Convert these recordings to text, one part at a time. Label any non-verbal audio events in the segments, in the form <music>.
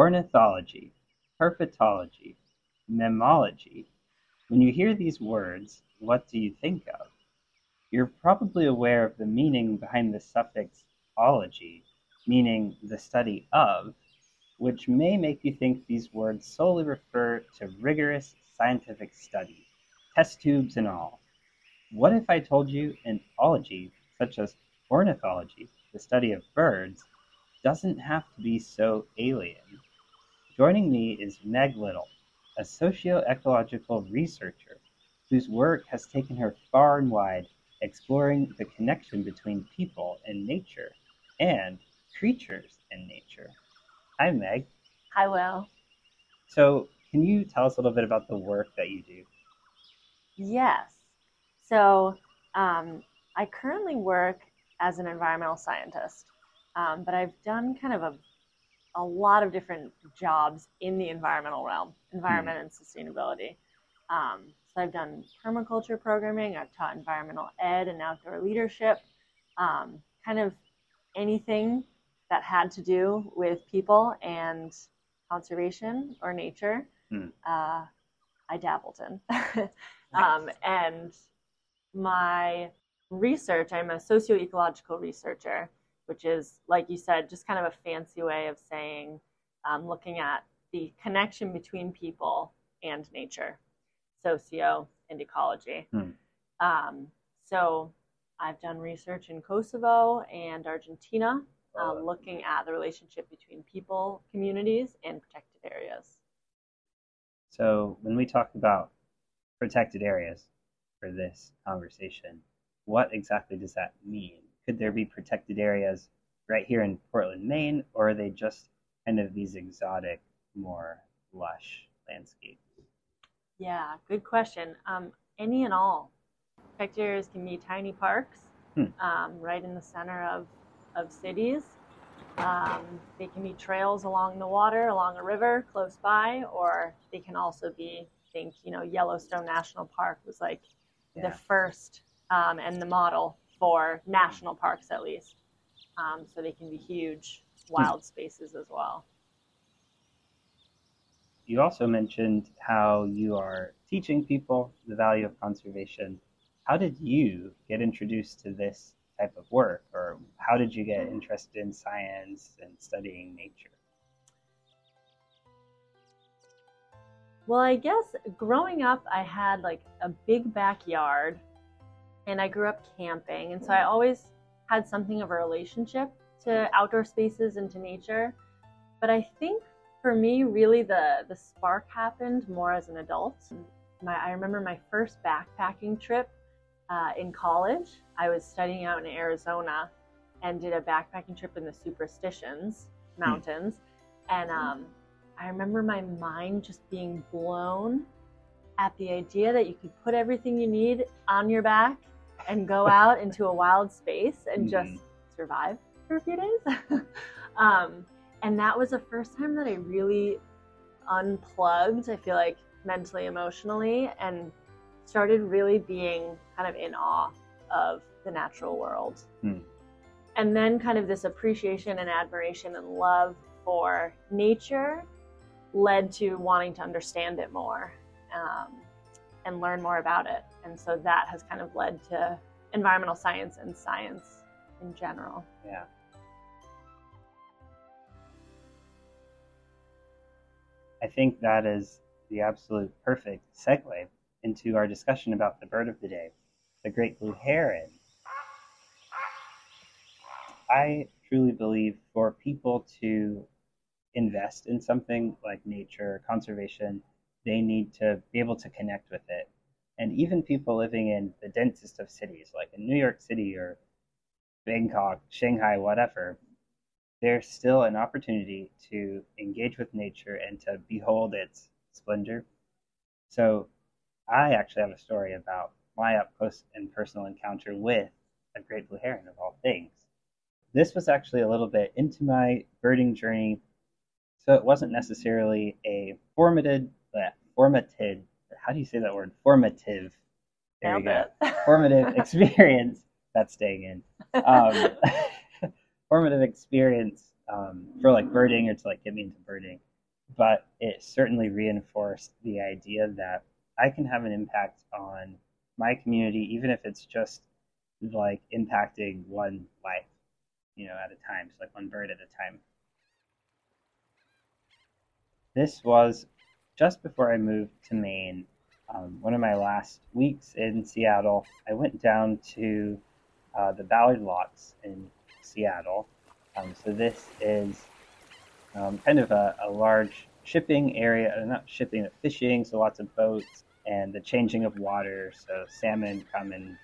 ornithology, herpetology, mammalogy. When you hear these words, what do you think of? You're probably aware of the meaning behind the suffix ology, meaning the study of, which may make you think these words solely refer to rigorous scientific study, test tubes and all. What if I told you an ology, such as ornithology, the study of birds, doesn't have to be so alien? Joining me is Meg Little, a socio-ecological researcher whose work has taken her far and wide exploring the connection between people and nature and creatures and nature. Hi, Meg. Hi, Will. So, can you tell us a little bit about the work that you do? Yes. So, um, I currently work as an environmental scientist, um, but I've done kind of a, a lot of different jobs in the environmental realm, environment mm. and sustainability. Um, so I've done permaculture programming, I've taught environmental ed and outdoor leadership, um, kind of anything that had to do with people and conservation or nature. Mm. Uh, I dabbled in. <laughs> um, and my research, I'm a socio-ecological researcher, which is, like you said, just kind of a fancy way of saying um, looking at the connection between people and nature socio and ecology. Hmm. Um, so I've done research in Kosovo and Argentina, uh, looking at the relationship between people, communities, and protected areas. So when we talk about protected areas for this conversation, what exactly does that mean? Could there be protected areas right here in Portland, Maine, or are they just kind of these exotic, more lush landscapes? Yeah, good question. Um, any and all. Protected areas can be tiny parks hmm. um, right in the center of, of cities. Um, they can be trails along the water, along a river close by, or they can also be, I think, you know, Yellowstone National Park was like yeah. the first um, and the model for national parks, at least. Um, so they can be huge wild spaces as well you also mentioned how you are teaching people the value of conservation. How did you get introduced to this type of work, or how did you get interested in science and studying nature? Well, I guess growing up, I had like a big backyard and I grew up camping. And so I always had something of a relationship to outdoor spaces and to nature. But I think for me, really the the spark happened more as an adult. My, I remember my first backpacking trip uh, in college. I was studying out in Arizona and did a backpacking trip in the Superstitions Mountains, hmm. and um, I remember my mind just being blown at the idea that you could put everything you need on your back and go out into a wild space and mm-hmm. just survive for a few days. <laughs> um, and that was the first time that I really unplugged, I feel like mentally, emotionally, and started really being kind of in awe of the natural world. Hmm. And then kind of this appreciation and admiration and love for nature led to wanting to understand it more um, and learn more about it. And so that has kind of led to environmental science and science in general. Yeah. I think that is the absolute perfect segue into our discussion about the bird of the day, the great blue heron. I truly believe for people to invest in something like nature, conservation, they need to be able to connect with it. And even people living in the densest of cities, like in New York City or Bangkok, Shanghai, whatever, there's still an opportunity to engage with nature and to behold its splendor. So, I actually have a story about my up close and personal encounter with a great blue heron of all things. This was actually a little bit into my birding journey, so it wasn't necessarily a formative, formative. How do you say that word? Formative. There you go. <laughs> Formative experience. That's staying in. Um, <laughs> formative experience um, for like birding or to like get me into birding. but it certainly reinforced the idea that I can have an impact on my community, even if it's just like impacting one life, you know, at a time, so like one bird at a time. This was just before I moved to Maine. Um, one of my last weeks in Seattle, I went down to uh, the Ballard Locks in Seattle. Um, so this is um, kind of a, a, large shipping area, uh, not shipping, but fishing, so lots of boats and the changing of water. So salmon come and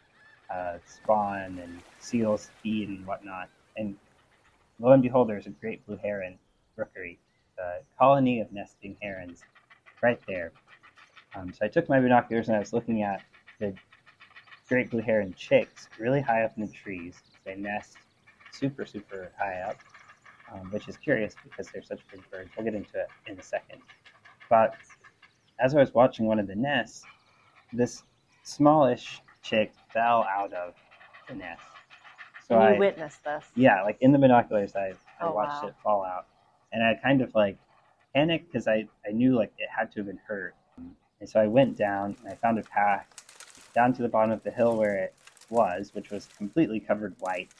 uh, spawn and seals feed and whatnot. And lo and behold, there's a great blue heron rookery, a colony of nesting herons right there. Um, so I took my binoculars and I was looking at the great blue heron chicks really high up in the trees. They nest super, super high up, um, which is curious because they're such big birds. We'll get into it in a second. But as I was watching one of the nests, this smallish chick fell out of the nest. So and you I, witnessed this. Yeah, like in the binoculars, I, I oh, watched wow. it fall out, and I kind of like panicked because I I knew like it had to have been hurt, and so I went down and I found a path down to the bottom of the hill where it was, which was completely covered white,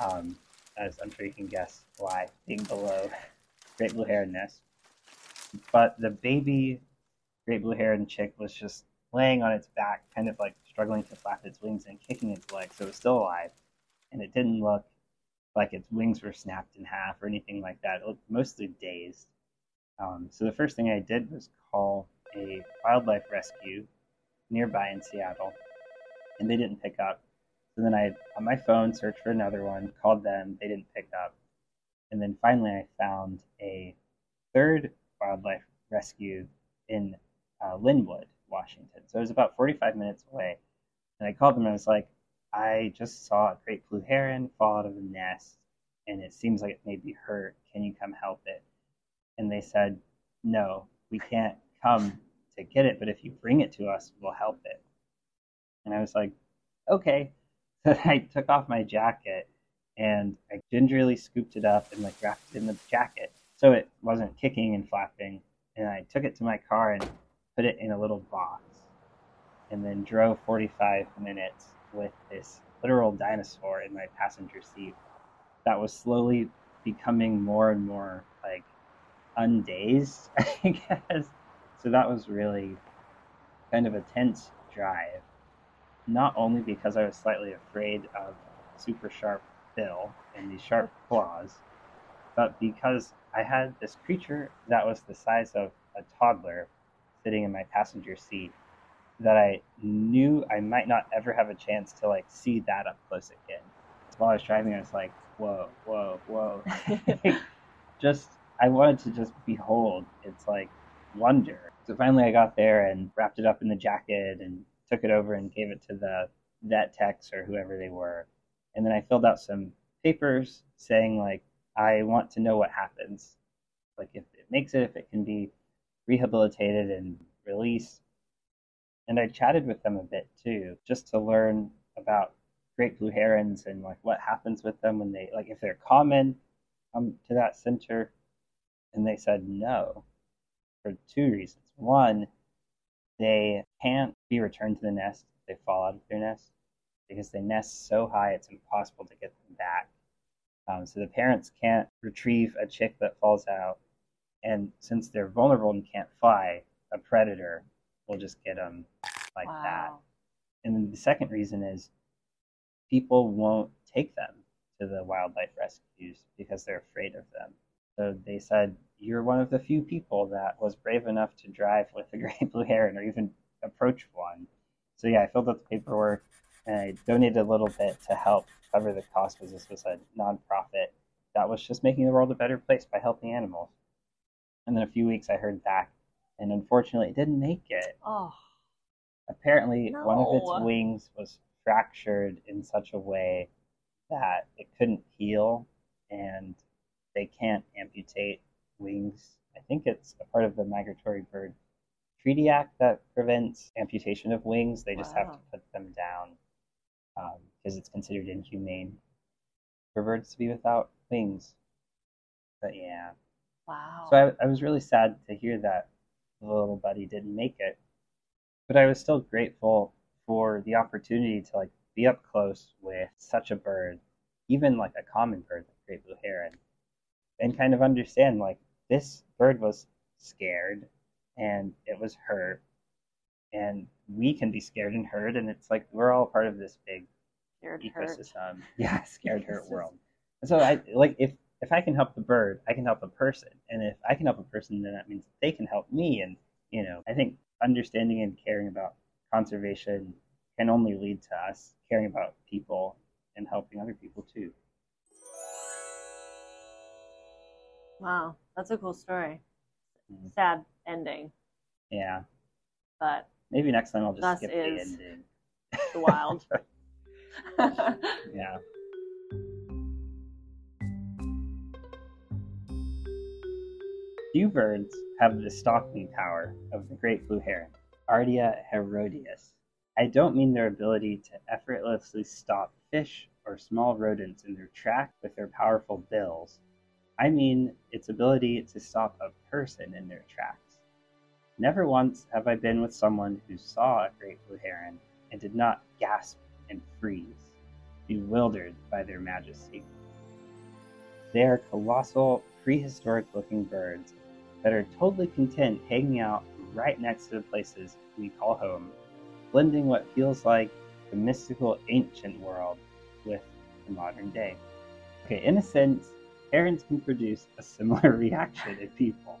um, as I'm sure you can guess why, being below <laughs> Great Blue Heron nest. But the baby Great Blue Heron chick was just laying on its back, kind of like struggling to flap its wings and kicking its legs, so it was still alive. And it didn't look like its wings were snapped in half or anything like that. It looked mostly dazed. Um, so the first thing I did was call a wildlife rescue nearby in Seattle, and they didn't pick up. So then I, on my phone, searched for another one, called them, they didn't pick up. And then finally I found a third wildlife rescue in uh, Lynnwood, Washington. So it was about 45 minutes away. And I called them and I was like, I just saw a great blue heron fall out of the nest and it seems like it may be hurt. Can you come help it? And they said, No, we can't come to get it, but if you bring it to us, we'll help it. And I was like, Okay. <laughs> So I took off my jacket and I gingerly scooped it up and like wrapped it in the jacket so it wasn't kicking and flapping. And I took it to my car and put it in a little box, and then drove 45 minutes with this literal dinosaur in my passenger seat that was slowly becoming more and more like undazed, <laughs> I guess. So that was really kind of a tense drive. Not only because I was slightly afraid of super sharp bill and these sharp claws, but because I had this creature that was the size of a toddler sitting in my passenger seat that I knew I might not ever have a chance to like see that up close again. While I was driving, I was like, whoa, whoa, whoa. <laughs> <laughs> just, I wanted to just behold its like wonder. So finally I got there and wrapped it up in the jacket and took it over and gave it to the vet techs or whoever they were. And then I filled out some papers saying like, I want to know what happens. Like if it makes it, if it can be rehabilitated and released. And I chatted with them a bit too, just to learn about great blue herons and like what happens with them when they like if they're common um, to that center. And they said no for two reasons. One, they can't be returned to the nest if they fall out of their nest because they nest so high it's impossible to get them back. Um, so the parents can't retrieve a chick that falls out and since they're vulnerable and can't fly, a predator will just get them like wow. that. And then the second reason is people won't take them to the wildlife rescues because they're afraid of them. So they said, You're one of the few people that was brave enough to drive with a <laughs> great blue heron or even approach one. So yeah, I filled out the paperwork and I donated a little bit to help cover the cost because this was a nonprofit that was just making the world a better place by helping animals. And then a few weeks I heard back, and unfortunately it didn't make it. Oh. Apparently, no. one of its wings was fractured in such a way that it couldn't heal, and they can't amputate wings. I think it's a part of the Migratory Bird Treaty Act that prevents amputation of wings. They just wow. have to put them down because um, it's considered inhumane for birds to be without wings. But yeah. Wow. So I, I was really sad to hear that the little buddy didn't make it, but I was still grateful for the opportunity to like be up close with such a bird, even like a common bird, like great blue heron, and kind of understand like this bird was scared and it was hurt, and we can be scared and hurt, and it's like we're all part of this big Scared hurt. ecosystem. <laughs> Yeah, scared hurt world. And so I like if if I can help the bird, I can help a person, and if I can help a person, then that means they can help me. And you know, I think understanding and caring about conservation can only lead to us caring about people and helping other people too. Wow, that's a cool story. Mhm. Sad ending, Yeah, but maybe next time I'll just skip the ending. the wild. <laughs> Yeah. Few birds have the stalking power of the great blue heron, Ardea herodias. I don't mean their ability to effortlessly stop fish or small rodents in their track with their powerful bills. I mean its ability to stop a person in their tracks. Never once have I been with someone who saw a great blue heron and did not gasp and freeze, bewildered by their majesty. They are colossal, prehistoric looking birds that are totally content hanging out right next to the places we call home, blending what feels like the mystical ancient world with the modern day. Okay, in a sense, herons can produce a similar <laughs> reaction in people.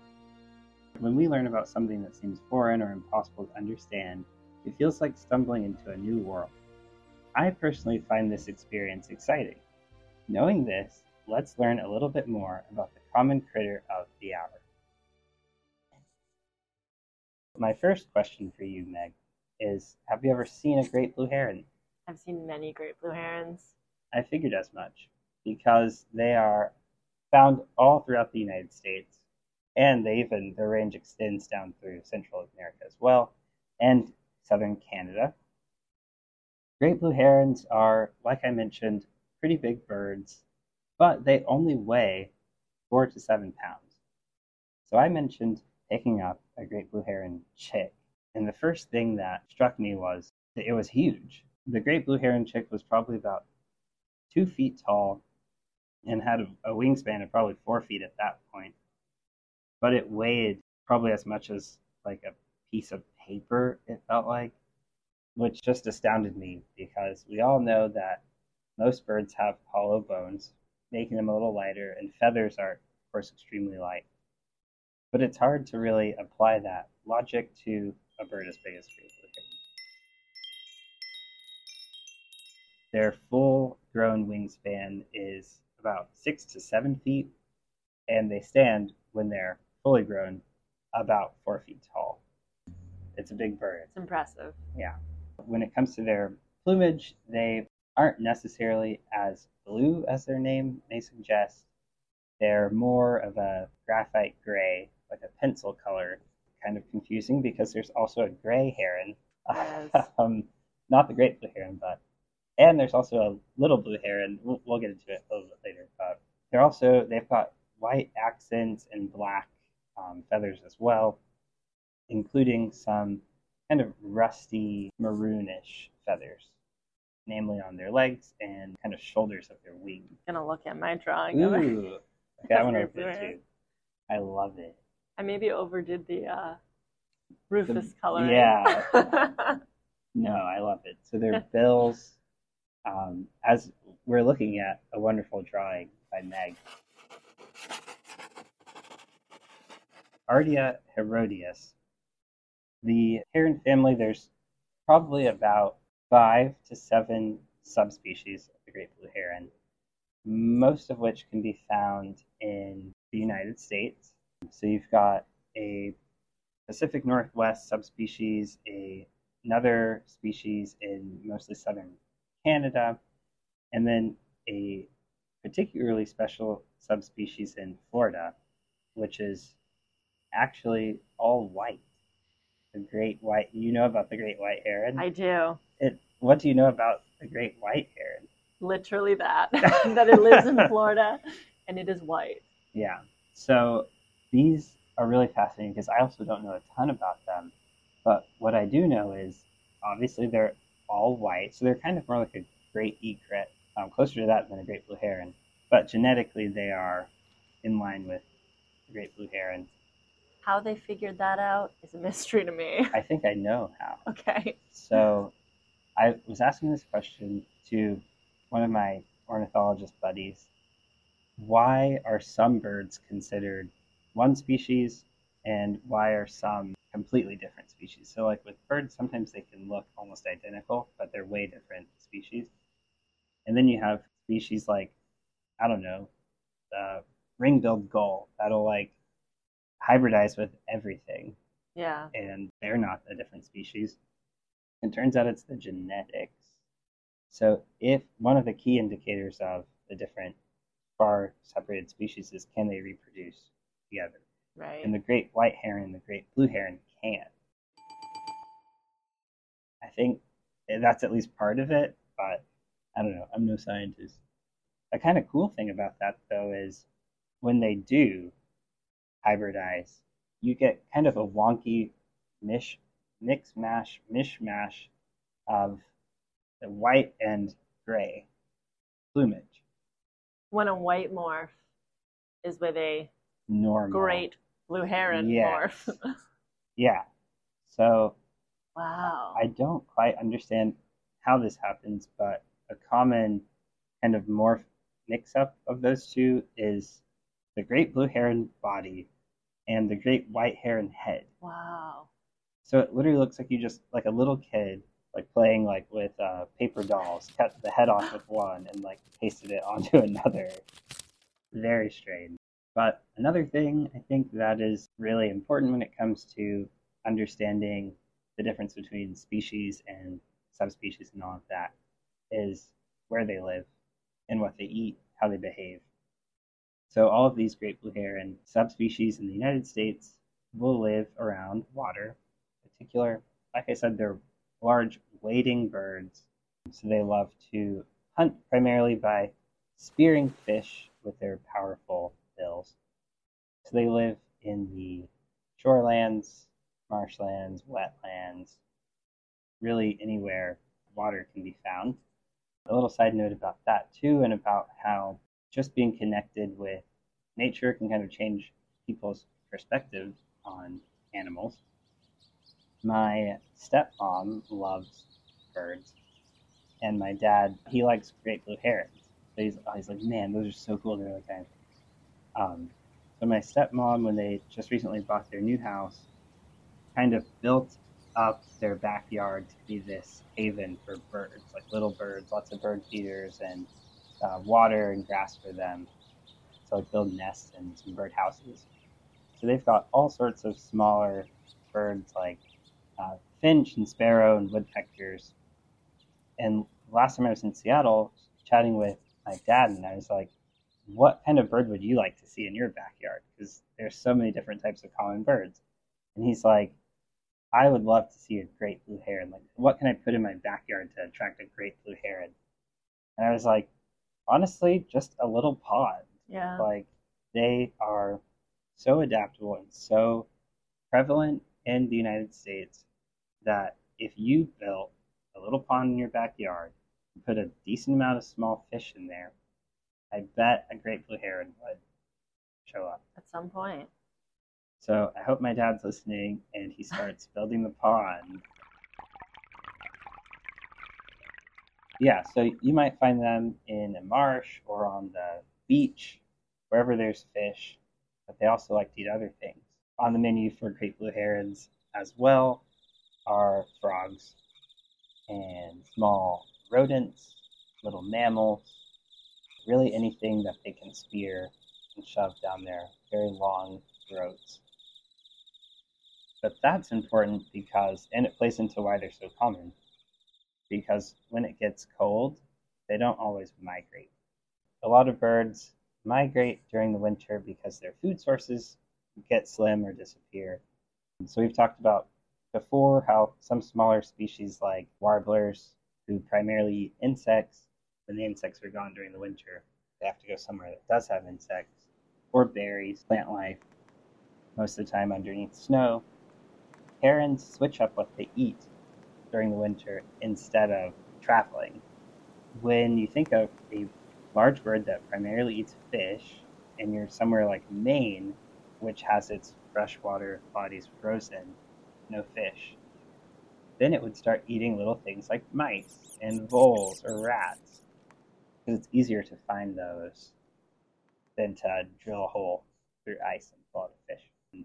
When we learn about something that seems foreign or impossible to understand, it feels like stumbling into a new world. I personally find this experience exciting. Knowing this, let's learn a little bit more about the common critter of the hour. My first question for you, Meg, is Have you ever seen a great blue heron? I've seen many great blue herons. I figured as much because they are found all throughout the United States, and they even their range extends down through Central America as well, and southern Canada. Great blue herons are, like I mentioned, pretty big birds, but they only weigh four to seven pounds. So I mentioned picking up a great blue heron chick, and the first thing that struck me was that it was huge. The great blue heron chick was probably about two feet tall and had a, wingspan of probably four feet at that point. But it weighed probably as much as like a piece of paper, it felt like, which just astounded me because we all know that most birds have hollow bones, making them a little lighter, and feathers are, of course, extremely light. But it's hard to really apply that logic to a bird as big as blue. Their full grown wingspan is about six to seven feet, and they stand when they're fully grown about four feet tall. It's a big bird. It's impressive. Yeah. When it comes to their plumage, they aren't necessarily as blue as their name may suggest. They're more of a graphite gray, like a pencil color. Kind of confusing because there's also a gray heron. Yes. <laughs> um, not the great blue heron, but and there's also a little blue heron. We'll, we'll get into it a little bit later. But they're also they've got white accents and black um, feathers as well, including some kind of rusty maroonish feathers, namely on their legs and kind of shoulders of their wings. gonna look at my drawing of. Ooh, okay, I want to open it too. I love it. I maybe overdid the uh, rufous color. yeah. <laughs> No, I love it. So their bills, um, as we're looking at a wonderful drawing by Meg. Ardea herodias. The heron family, there's probably about five to seven subspecies of the great blue heron, most of which can be found in the United States. So you've got a Pacific Northwest subspecies, a, another species in mostly southern Canada, and then a particularly special subspecies in Florida, which is actually all white. The great white. You know about the great white heron. I do. It, what do you know about the great white heron? Literally that. <laughs> <laughs> that it lives in Florida and it is white. Yeah. So these are really fascinating because I also don't know a ton about them. But what I do know is obviously they're all white, so they're kind of more like a great egret, um, closer to that than a great blue heron. But genetically, they are in line with the great blue heron. How they figured that out is a mystery to me. <laughs> I think I know how. Okay. So I was asking this question to one of my ornithologist buddies. Why are some birds considered one species and why are some completely different species? So like with birds, sometimes they can look almost identical, but they're way different species. And then you have species like, I don't know, the ring-billed gull that'll like hybridize with everything Yeah. and they're not a different species. It turns out it's the genetics. So, if one of the key indicators of the different far separated species is can they reproduce together? Right. And the great white heron and the great blue heron can't. I think that's at least part of it, but I don't know. I'm no scientist. The kind of cool thing about that, though, is when they do hybridize, you get kind of a wonky mish, mix mash, mishmash of the white and gray plumage. when a white morph is with a Normal. great blue heron Yes. morph. <laughs> Yeah. So wow. I don't quite understand how this happens, but a common kind of morph mix up of those two is the great blue heron body and the great white heron head. wow. So it literally looks like you just like a little kid like playing like with uh, paper dolls, cut the head off with one and like pasted it onto <laughs> another. Very strange. But another thing I think that is really important when it comes to understanding the difference between species and subspecies and all of that is where they live and what they eat, how they behave. So all of these great blue heron subspecies in the United States will live around water. In particular, like I said, they're large wading birds, so they love to hunt primarily by spearing fish with their powerful So they live in the shorelands, marshlands, wetlands, really anywhere water can be found. A little side note about that too, and about how just being connected with nature can kind of change people's perspective on animals. My stepmom loves birds, and my dad he likes great blue herons. He's, he's like, man, those are so cool. They're like, kind of, um, so my stepmom, when they just recently bought their new house, kind of built up their backyard to be this haven for birds, like little birds, lots of bird feeders and uh, water and grass for them. So like build nests and some bird houses. So they've got all sorts of smaller birds like uh, finch and sparrow and woodpeckers. And last time I was in Seattle, chatting with my dad, and I was like, "What kind of bird would you like to see in your backyard?" Because there's so many different types of common birds. And he's like, "I would love to see a great blue heron. Like, what can I put in my backyard to attract a great blue heron?" And I was like, "Honestly, just a little pond." Yeah. like they are so adaptable and so prevalent in the United States that if you built a little pond in your backyard and put a decent amount of small fish in there, I bet a great blue heron would show up. At some point. So I hope my dad's listening and he starts <laughs> building the pond. Yeah, so you might find them in a marsh or on the beach, wherever there's fish, but they also like to eat other things. On the menu for great blue herons as well are frogs and small rodents, little mammals, really anything that they can spear and shove down their very long throats. But that's important because, and it plays into why they're so common, because when it gets cold, they don't always migrate. A lot of birds migrate during the winter because their food sources get slim or disappear. So we've talked about before how some smaller species like warblers, who primarily eat insects, when the insects are gone during the winter, they have to go somewhere that does have insects, or berries, plant life. most of the time underneath snow, herons switch up what they eat during the winter instead of traveling. When you think of a large bird that primarily eats fish, and you're somewhere like Maine, which has its freshwater bodies frozen, no fish, then it would start eating little things like mice and voles or rats, because it's easier to find those than to drill a hole through ice and pull out a fish. And,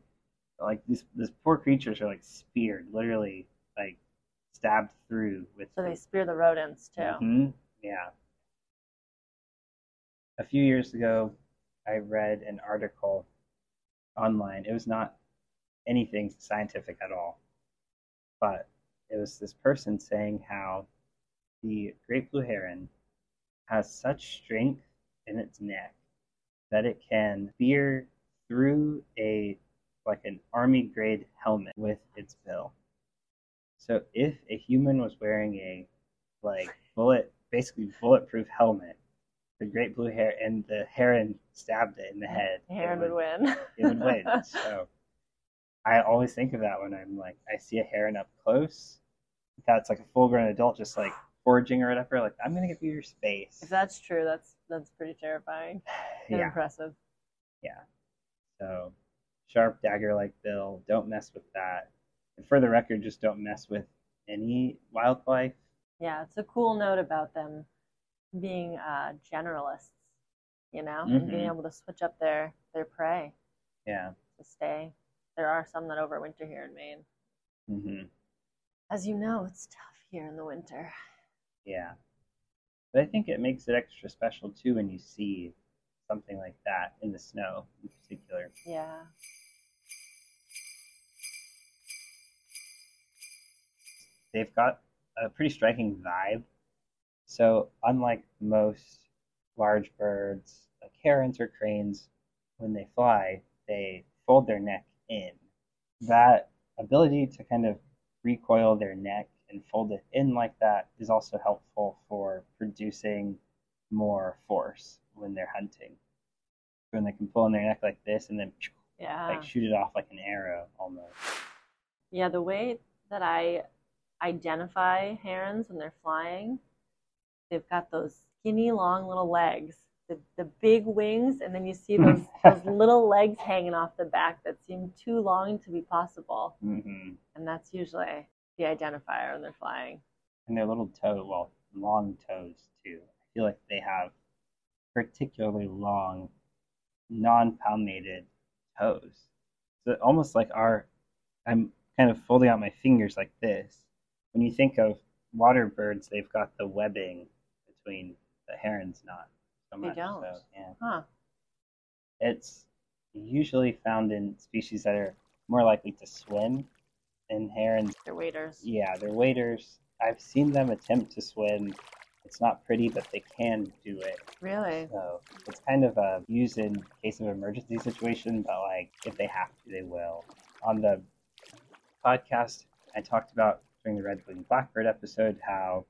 like these, these poor creatures are like speared, literally like stabbed through with. So they spear the rodents too. Mhm, Yeah. A few years ago, I read an article online. It was not anything scientific at all, but it was this person saying how the great blue heron has such strength in its neck that it can spear through a like an army grade helmet with its bill. So if a human was wearing a like bullet, basically bulletproof helmet, the great blue hair and the heron stabbed it in the head. The heron it would win. It would win. <laughs> so I always think of that when I'm like I see a heron up close. That's like a full grown adult just like foraging or whatever. Like I'm gonna give you your space. if that's true, that's that's pretty terrifying <sighs> and yeah. impressive. Yeah. So sharp dagger like bill. Don't mess with that. And for the record, just don't mess with any wildlife. Yeah, it's a cool note about them being uh, generalists, you know, and being Mhm. able to switch up their their prey Yeah. to stay. There are some that overwinter here in Maine. hmm As you know, it's tough here in the winter. Yeah. But I think it makes it extra special too when you see something like that in the snow in particular. Yeah. They've got a pretty striking vibe. So, unlike most large birds, like herons or cranes, when they fly, they fold their neck in. That ability to kind of recoil their neck and fold it in like that is also helpful for producing more force when they're hunting. When they can pull in their neck like this and then Yeah. like shoot it off like an arrow almost. Yeah, the way that I identify herons when they're flying, they've got those skinny, long little legs, the, the big wings, and then you see those, <laughs> those little legs hanging off the back that seem too long to be possible. hmm And that's usually the identifier when they're flying. And their little toe, well, long toes too. I feel like they have particularly long, non-palmated toes. So almost like our, I'm kind of folding out my fingers like this. When you think of water birds, they've got the webbing between the herons, not so They much. don't. So, yeah. Huh. It's usually found in species that are more likely to swim. And herons, They're waiters. yeah, they're waders. I've seen them attempt to swim. It's not pretty, but they can do it. Really? So it's kind of a use in case of emergency situation, but like if they have to, they will. On the podcast, I talked about during the red-winged blackbird episode how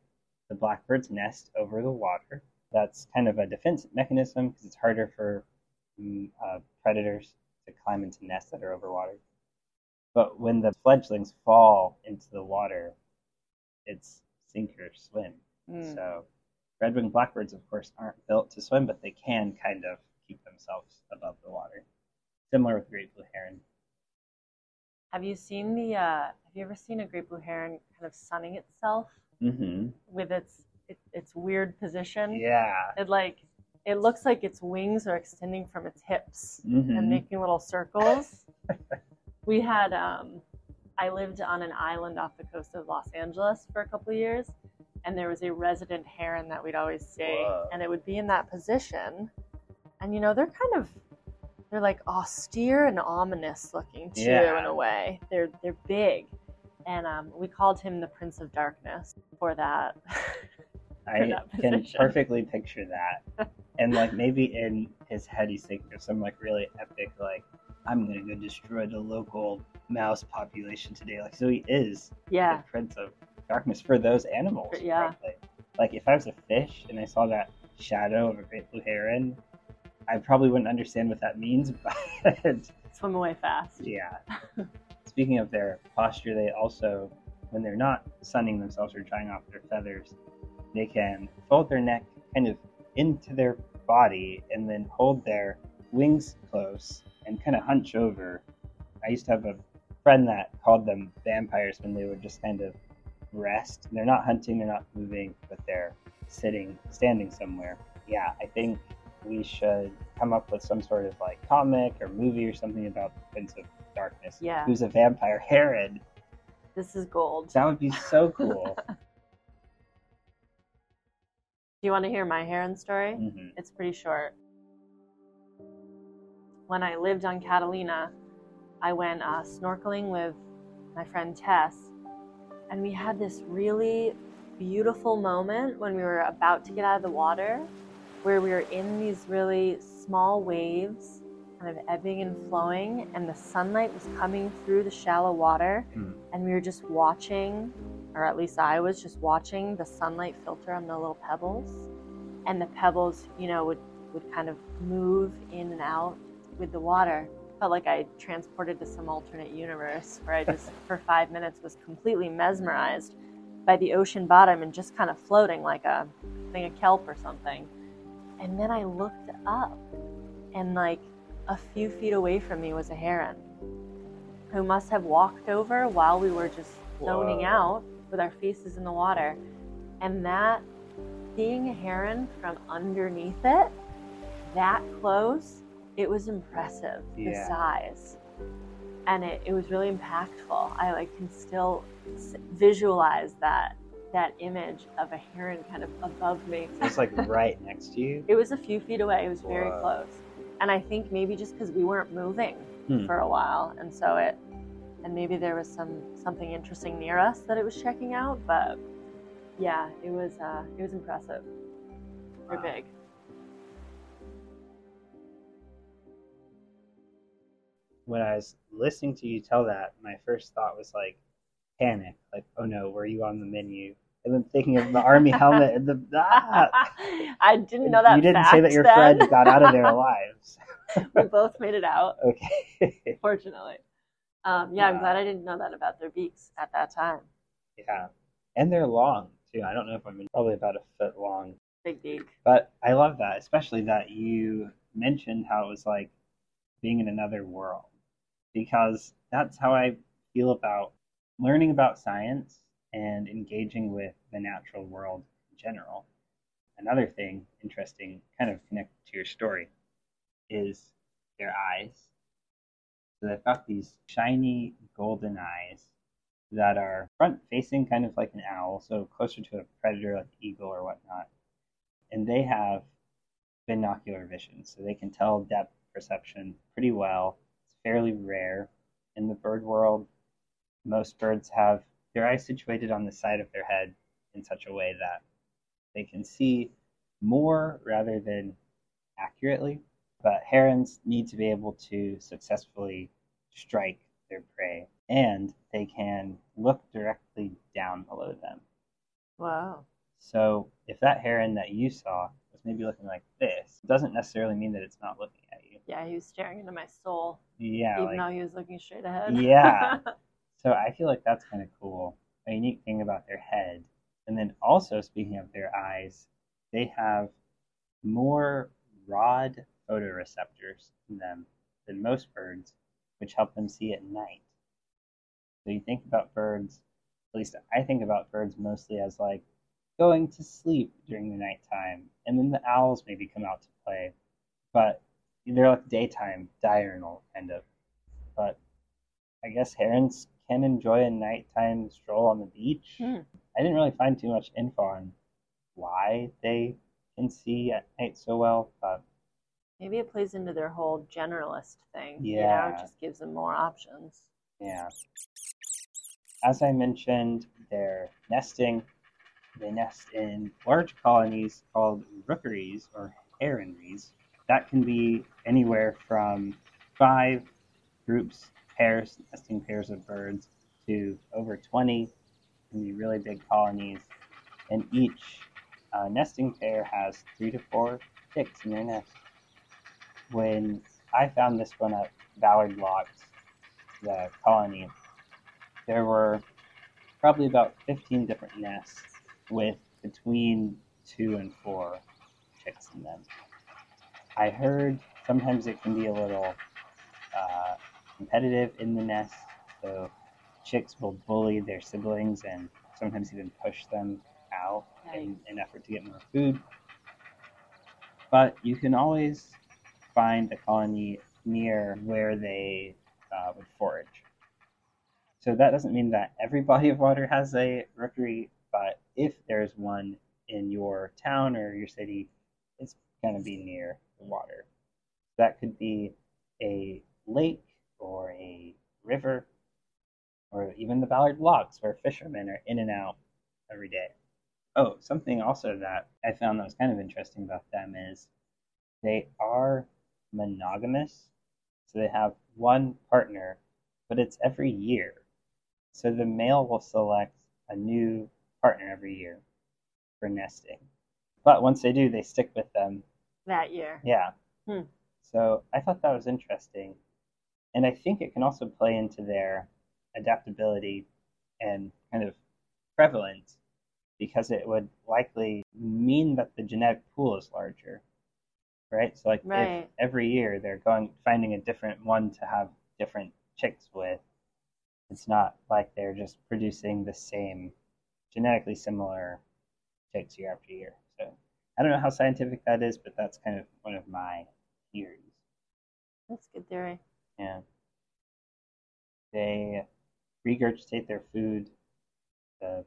the blackbirds nest over the water. That's kind of a defense mechanism because it's harder for mm, uh, predators to climb into nests that are over water. But when the fledglings fall into the water, it's sink or swim. Mm. So, red winged blackbirds, of course, aren't built to swim, but they can kind of keep themselves above the water. Similar with great blue heron. Have you seen the? Uh, have you ever seen a great blue heron kind of sunning itself Mm-hmm. with its it, its weird position? Yeah. It like it looks like its wings are extending from its hips Mm-hmm. and making little circles. <laughs> we had um, I lived on an island off the coast of Los Angeles for a couple of years, and there was a resident heron that we'd always see, Whoa. and it would be in that position, and you know they're kind of they're like austere and ominous looking too Yeah. in a way. They're they're big, and um, we called him the Prince of Darkness for that. <laughs> I that can perfectly picture that. <laughs> and like maybe in his head he's thinking of some like really epic like I'm gonna go destroy the local mouse population today. Like so he is yeah, the prince of darkness for those animals. Yeah. frankly. Like if I was a fish and I saw that shadow of a great blue heron, I probably wouldn't understand what that means, <laughs> but swim away fast. Yeah. <laughs> Speaking of their posture, they also, when they're not sunning themselves or drying off their feathers, they can fold their neck kind of into their body and then hold their wings close and kind of hunch over. I used to have a friend that called them vampires when they would just kind of rest. They're not hunting, they're not moving, but they're sitting, standing somewhere. Yeah, I think we should come up with some sort of like comic or movie or something about the Prince of Darkness. Yeah. Who's a vampire <laughs> Herod. This is gold. That would be so <laughs> cool. Do you want to hear my heron story? hmm It's pretty short. When I lived on Catalina, I went uh, snorkeling with my friend Tess, and we had this really beautiful moment when we were about to get out of the water, where we were in these really small waves, kind of ebbing and flowing, and the sunlight was coming through the shallow water, Hmm. and we were just watching, or at least I was just watching the sunlight filter on the little pebbles and the pebbles, you know, would, would kind of move in and out with the water. Felt like I transported to some alternate universe where I just, <laughs> for five minutes, was completely mesmerized by the ocean bottom and just kind of floating like a thing of kelp or something. And then I looked up, and like a few feet away from me was a heron who must have walked over while we were just zoning Whoa. out with our faces in the water. And that seeing a heron from underneath it that close it was impressive the Yeah. size. And it, it was really impactful. I like can still s- visualize that that image of a heron kind of above me. It was like <laughs> right next to you. it was a few feet away. It was very close. And i think maybe just because we weren't moving Hmm. for a while and so it and maybe there was some something interesting near us that it was checking out but yeah it was uh it was impressive. They're big When I was listening to you tell that, my first thought was like panic, like, oh no, were you on the menu? And then thinking of the army helmet and the <laughs> ah! I didn't know that. You didn't say that your then. friend got out of there <laughs> alive. we both made it out, <laughs> Okay. fortunately. Um, yeah, I'm glad I didn't know that about their beaks at that time. yeah. And they're long too. I don't know if I'm probably about a foot long. Big beak. But I love that, especially that you mentioned how it was like being in another world. Because that's how I feel about learning about science and engaging with the natural world in general. Another thing interesting, kind of connected to your story, is their eyes. So they've got these shiny golden eyes that are front facing, kind of like an owl, so closer to a predator like eagle or whatnot and they have binocular vision, so they can tell depth perception pretty well. Fairly rare in the bird world. Most birds have their eyes situated on the side of their head in such a way that they can see more rather than accurately. But herons need to be able to successfully strike their prey, and they can look directly down below them. Wow. So if that heron that you saw was maybe looking like this, it doesn't necessarily mean that it's not looking at you. Yeah, he was staring into my soul, Yeah, even like, though he was looking straight ahead. Yeah. <laughs> so I feel like that's kind of cool. A unique thing about their head. And then also speaking of their eyes, they have more rod photoreceptors in them than most birds, which help them see at night. So you think about birds, at least I think about birds mostly as like going to sleep during the nighttime, and then the owls maybe come out to play, but they're like daytime diurnal kind of. But I guess herons can enjoy a nighttime stroll on the beach. Hmm. I didn't really find too much info on why they can see at night so well, but Maybe it plays into their whole generalist thing. You know, Yeah. it just gives them more options. Yeah. As I mentioned, they're nesting. They nest in large colonies called rookeries or heronries. That can be anywhere from five groups, pairs, nesting pairs of birds, to over 20. Can be really big colonies. And each uh, nesting pair has three to four chicks in their nest. When I found this one at Ballard Locks, the colony, there were probably about 15 different nests with between two and four chicks in them. I heard sometimes it can be a little uh, competitive in the nest, so chicks will bully their siblings and sometimes even push them out in an effort to get more food. But you can always find a colony near where they uh, would forage. So that doesn't mean that every <laughs> body of water has a rookery, but if there's one in your town or your city, it's going to be near water. That could be a lake or a river or even the Ballard Locks where fishermen are in and out every day. Oh, something also that I found that was kind of interesting about them is they are monogamous. So they have one partner, but it's every year. So the male will select a new partner every year for nesting. But once they do, they stick with them. That year. Yeah. Hmm. So I thought that was interesting. And I think it can also play into their adaptability and kind of prevalence because it would likely mean that the genetic pool is larger right so like Right. if every year they're going finding a different one to have different chicks with it's not like they're just producing the same genetically similar chicks year after year i don't know how scientific that is but that's kind of one of my theories That's good theory. yeah. They regurgitate their food, the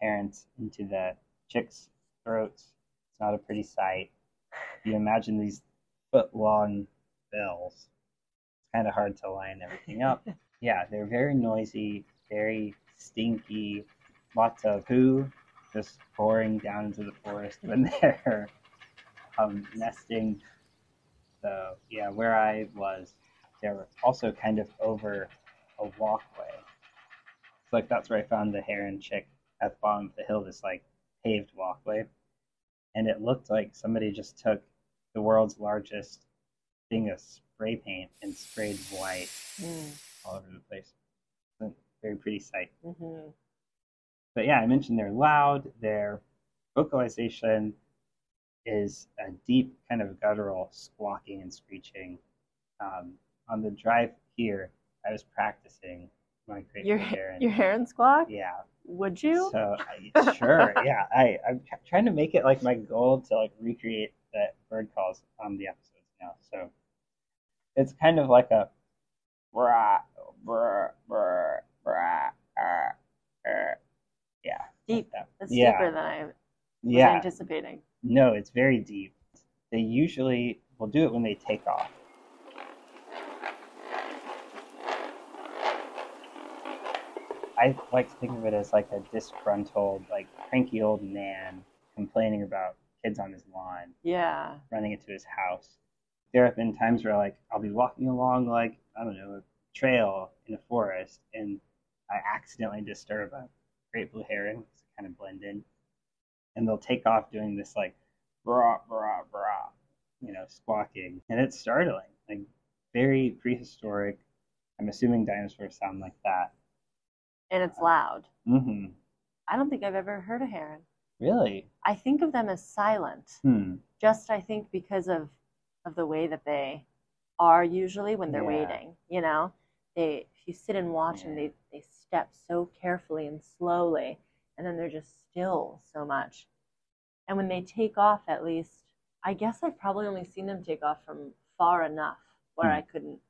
parents, into the chicks' throats. It's not a pretty sight. You imagine these foot long bills. It's kind of hard to line everything up. <laughs> Yeah, they're very noisy, very stinky, lots of poo just pouring down into the forest when <laughs> they're um, nesting. So, yeah, where I was, they were also kind of over a walkway. So, like, that's where I found the heron chick at the bottom of the hill, this, like, paved walkway. And it looked like somebody just took the world's largest thing of spray paint and sprayed white Mm. all over the place. It's a very pretty sight. hmm But yeah, I mentioned they're loud. Their vocalization is a deep, kind of guttural squawking and screeching. Um, on the drive here, I was practicing my Your heron. your heron squawk? Yeah. Would you? So I, sure, yeah. I I'm trying to make it like my goal to like recreate that bird calls on the episodes now. So it's kind of like a brah brah brah brah uh, uh, yeah. like Deep. That's yeah. deeper than I was Yeah. anticipating. No, it's very deep. They usually will do it when they take off. I like to think of it as like a disgruntled, like cranky old man complaining about kids on his lawn, Yeah. running into his house. There have been times where like I'll be walking along like, I don't know, a trail in a forest and I accidentally disturb a great blue heron because kind of blend in. And they'll take off doing this like brah brah brah, you know, squawking. And it's startling. Like very prehistoric. I'm assuming dinosaurs sound like that. And it's loud. hmm I don't think I've ever heard a heron. Really? I think of them as silent. Hmm. Just I think because of of the way that they are usually when they're Yeah. waiting. You know, they if you sit and watch them, they they step so carefully and slowly, and then they're just still so much. And when they take off, at least I guess I've probably only seen them take off from far enough where Hmm. I couldn't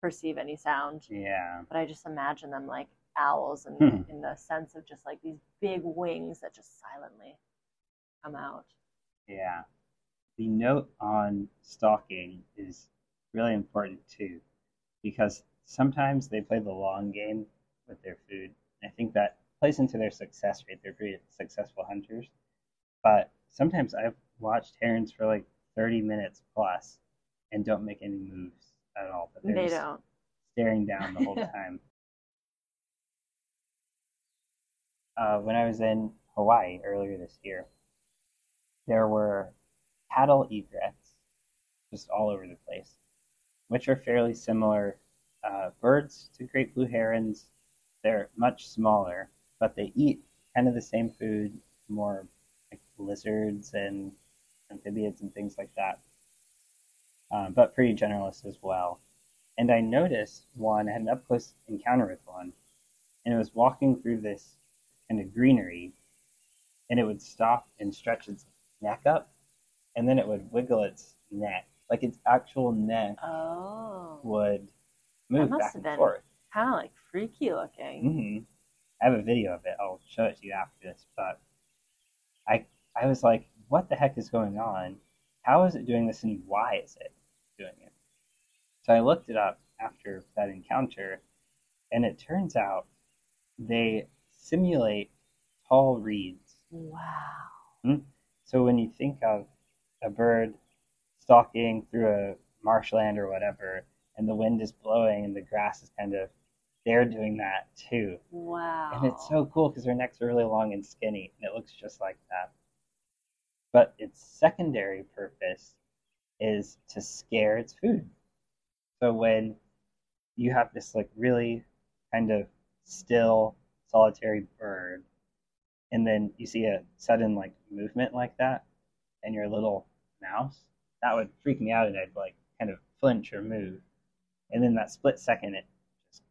perceive any sound. Yeah. But I just imagine them like owls, and Hmm. in the sense of just like these big wings that just silently come out. Yeah. The note on stalking is really important too, because sometimes they play the long game with their food. I think that plays into their success rate. They're pretty successful hunters. But sometimes I've watched herons for like 30 minutes plus and don't make any moves at all. But they're They just don't. staring down the whole <laughs> time. Uh, when I was in Hawaii earlier this year, there were cattle egrets just all over the place. which are fairly similar uh, birds to great blue herons. They're much smaller, but they eat kind of the same food, more like lizards and amphibians and things like that, um, but pretty generalist as well. And I noticed one, I had an up close encounter with one, and it was walking through this kind of greenery, and it would stop and stretch its neck up, and then it would wiggle its neck. Like its actual neck Oh, would move must back have and been- forth. Kind of like freaky looking. hmm I have a video of it. I'll show it to you after this. But I I was like, what the heck is going on? How is it doing this, and why is it doing it? So I looked it up after that encounter, and it turns out they simulate tall reeds. Wow. So when you think of a bird stalking through a marshland or whatever, and the wind is blowing and the grass is kind of, they're doing that too. Wow. And it's so cool because their necks are really long and skinny, and it looks just like that. But its secondary purpose is to scare its food. So when you have this like really kind of still solitary bird, and then you see a sudden like movement like that, and your little mouse, that would freak me out, and I'd like kind of flinch or move. And then that split second, it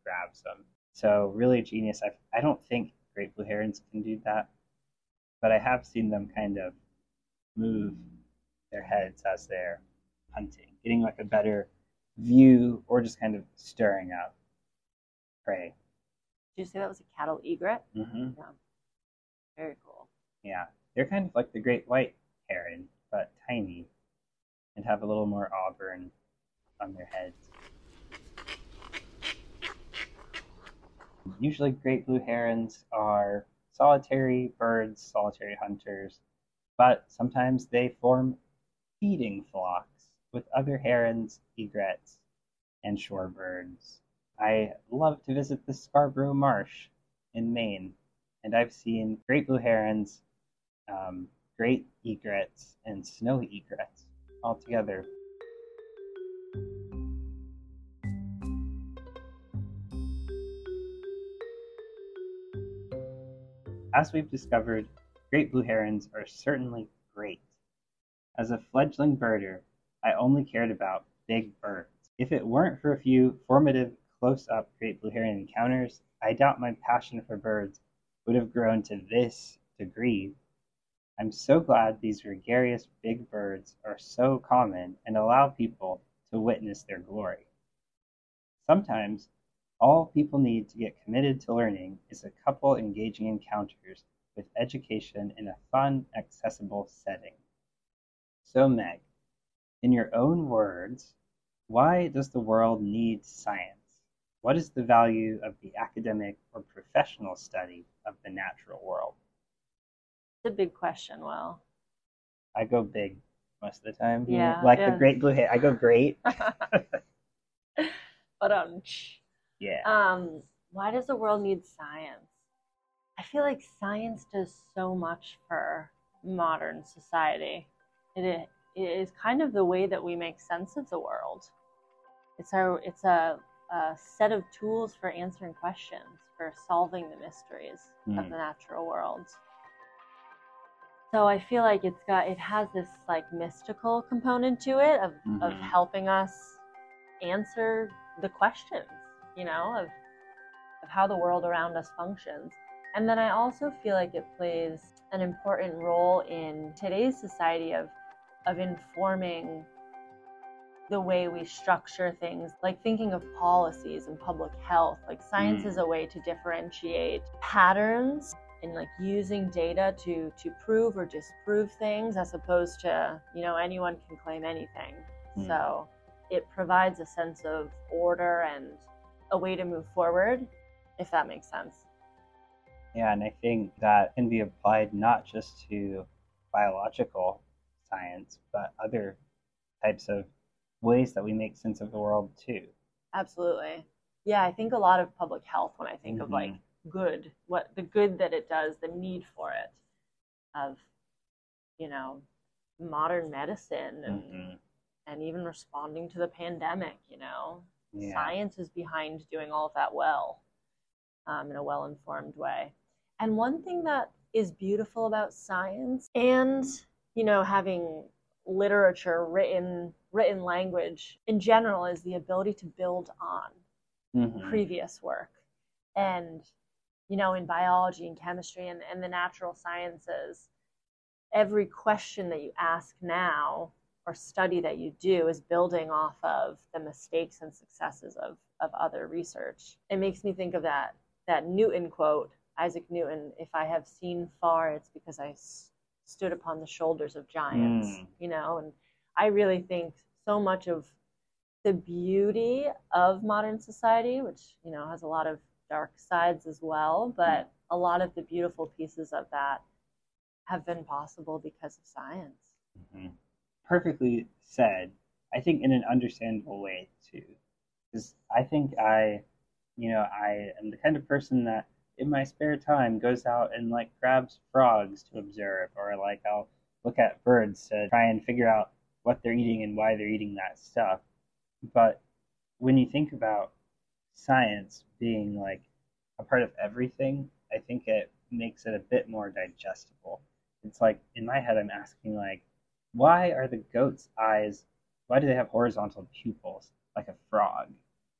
grabs them. So really genius. I I don't think great blue herons can do that, but I have seen them kind of move their heads as they're hunting, getting like a better view, or just kind of stirring up prey. Did you say that was a cattle egret? hmm Very cool. Yeah, they're kind of like the great white heron, but tiny, and have a little more auburn on their heads. Usually, great blue herons are solitary birds, solitary hunters, but sometimes they form feeding flocks with other herons, egrets, and shorebirds. I love to visit the Scarborough Marsh in Maine, and I've seen great blue herons, um, great egrets, and snowy egrets all together. As we've discovered, great blue herons are certainly great. As a fledgling birder, I only cared about big birds. If it weren't for a few formative close up great blue heron encounters, I doubt my passion for birds would have grown to this degree. I'm so glad these gregarious big birds are so common and allow people to witness their glory. Sometimes all people need to get committed to learning is a couple engaging encounters with education in a fun, accessible setting. So, Meg, in your own words, why does the world need science? What is the value of the academic or professional study of the natural world? It's a big question, Will. I go big most of the time. Yeah, Like the great blue hair. I go great. <laughs> but um, Yeah. um, why does the world need science? I feel like science does so much for modern society. It it is kind of the way that we make sense of the world. It's our it's a, a set of tools for answering questions, for solving the mysteries of Mm. the natural world. So I feel like it's got it has this like mystical component to it of of Mhm. helping us answer the questions, you know, of of how the world around us functions. And then I also feel like it plays an important role in today's society of of informing the way we structure things, like thinking of policies and public health. Like science Mm. is a way to differentiate patterns and like using data to to prove or disprove things as opposed to, you know, anyone can claim anything. Mm. So it provides a sense of order and a way to move forward, if that makes sense. Yeah, and I think that can be applied not just to biological science, but other types of ways that we make sense of the world too. Absolutely. Yeah, I think a lot of public health when I think of Mhm. like good, what the good that it does, the need for it, of, you know, modern medicine and Mhm. and even responding to the pandemic. You know, Yeah. science is behind doing all of that well um, in a well informed way. And one thing that is beautiful about science and you know having literature written written language in general is the ability to build on Mhm. previous work and you know in biology and chemistry and, and the natural sciences every question that you ask now or study that you do is building off of the mistakes and successes of, of other research it makes me think of that that newton quote isaac newton if i have seen far it's because i s- stood upon the shoulders of giants Mm. you know and i really think so much of the beauty of modern society, which you know has a lot of dark sides as well, but a lot of the beautiful pieces of that have been possible because of science. Mhm. Perfectly said. I think in an understandable way too, because I think I, you know, I am the kind of person that in my spare time goes out and like grabs frogs to observe, or like I'll look at birds to try and figure out what they're eating and why they're eating that stuff. But when you think about science being like a part of everything, I think it makes it a bit more digestible. It's like in my head, I'm asking like, why are the goat's eyes? Why do they have horizontal pupils like a frog?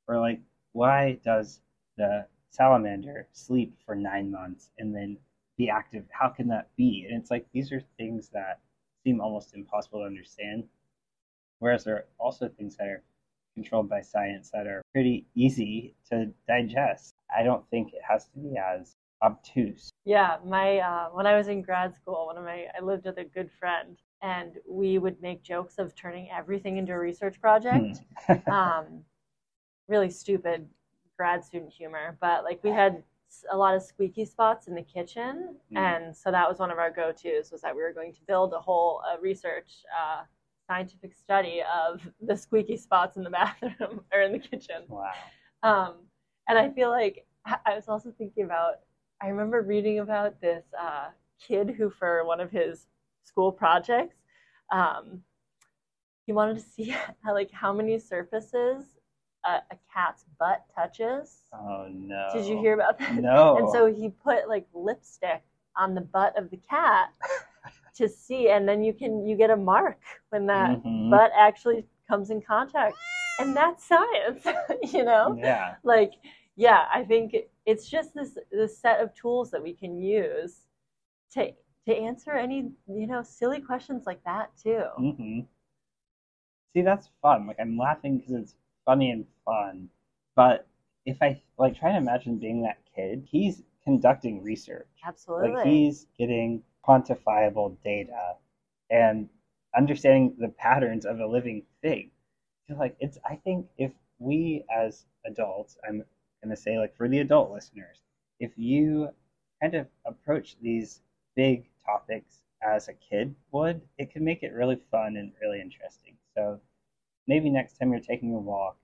Or like, why does the salamander sleep for nine months and then be active? How can that be? And it's like these are things that seem almost impossible to understand. Whereas there are also things that are controlled by science that are pretty easy to digest. I don't think it has to be as obtuse. Yeah, my uh, when I was in grad school, one of my I lived with a good friend, and we would make jokes of turning everything into a research project. <laughs> um, really stupid grad student humor, but like we had a lot of squeaky spots in the kitchen, Mm. and so that was one of our go-to's was that we were going to build a whole uh, research uh, scientific study of <laughs> the squeaky spots in the <laughs> bathroom or in the kitchen. wow. Um, and I feel like I I was also thinking about. I remember reading about this uh, kid who, for one of his school projects, um, he wanted to see how, <laughs> like how many surfaces a, a cat's butt touches. Oh no. Did you hear about that? No. And so he put like lipstick on the butt of the cat <laughs> to see, and then you can you get a mark when that Mhm. butt actually comes in contact, and that's science, <laughs> you know Yeah. like yeah i think it's just this this set of tools that we can use to to answer any you know silly questions like that too hmm See, that's fun. Like I'm laughing because it's funny and fun. But if I like try to imagine being that kid, he's conducting research. absolutely Like he's getting quantifiable data and understanding the patterns of a living thing. So like it's I think if we as adults, I'm gonna say like for the adult listeners, if you kind of approach these big topics as a kid would, it can make it really fun and really interesting. So maybe next time you're taking a walk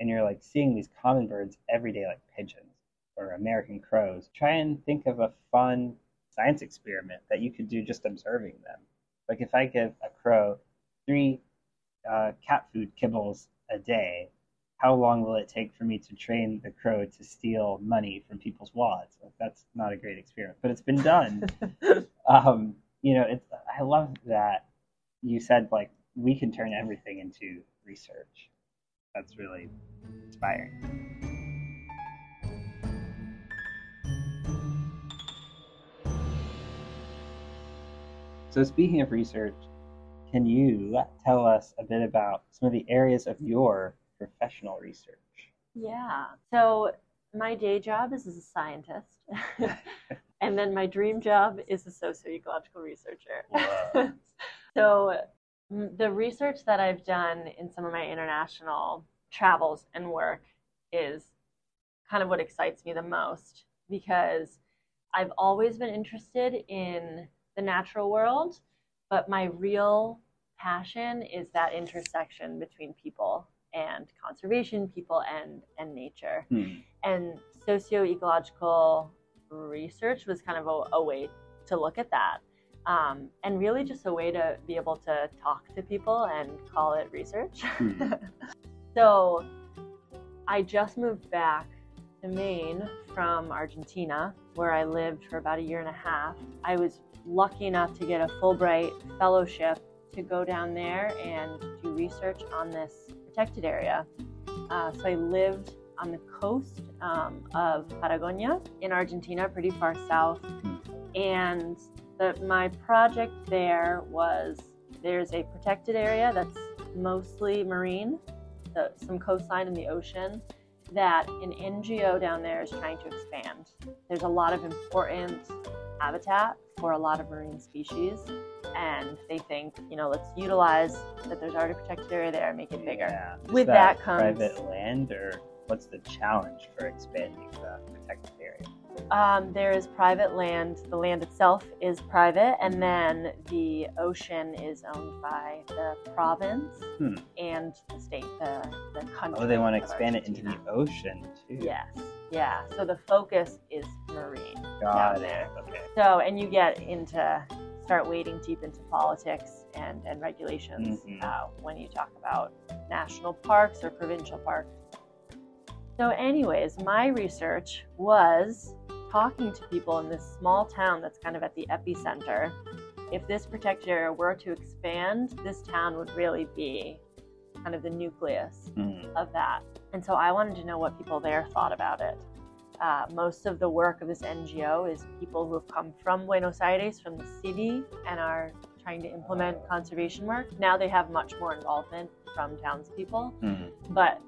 and you're like seeing these common birds every day like pigeons or American crows, try and think of a fun science experiment that you could do just observing them. Like if I give a crow three uh, cat food kibbles a day, how long will it take for me to train the crow to steal money from people's wallets? Like, that's not a great experiment, but it's been done. <laughs> um, you know, it's, I love that you said like we can turn everything into research. That's really inspiring. So, speaking of research, can you tell us a bit about some of the areas of your professional research? yeah. So my day job is as a scientist <laughs> and then my dream job is a socio-ecological researcher. <laughs> So the research that i've done in some of my international travels and work is kind of what excites me the most because I've always been interested in the natural world, but my real passion is that intersection between people and conservation, people and and nature. Hmm. And socio-ecological research was kind of a, a way to look at that. um, and really just a way to be able to talk to people and call it research. Hmm. <laughs> so I just moved back to Maine from Argentina, where I lived for about a year and a half. I was lucky enough to get a Fulbright fellowship to go down there and do research on this protected area. Uh, so I lived on the coast um, of Patagonia in Argentina, pretty far south. And the, my project there was there's a protected area that's mostly marine, the, some coastline in the ocean, that an NGO down there is trying to expand. There's a lot of important habitat for a lot of marine species, and they think, you know, let's utilize that there's already a protected area there and make it bigger. Yeah. With that comes- private land, or what's the challenge for expanding the protected area? Um, there is private land. The land itself is private, and then the ocean is owned by the province Hmm. and the state, the, the country. Oh, they want to expand it into the ocean too. Yes, yeah. So the focus is marine. got it. there. Okay. So, and you get into start wading deep into politics and and regulations Mhm. uh, when you talk about national parks or provincial parks. So, anyways, my research was talking to people in this small town that's kind of at the epicenter. If this protected area were to expand, this town would really be kind of the nucleus Hmm. of that. And so I wanted to know what people there thought about it. Uh, most of the work of this NGO is people who have come from Buenos Aires, from the city, and are trying to implement conservation work. Now they have much more involvement from townspeople, Hmm. but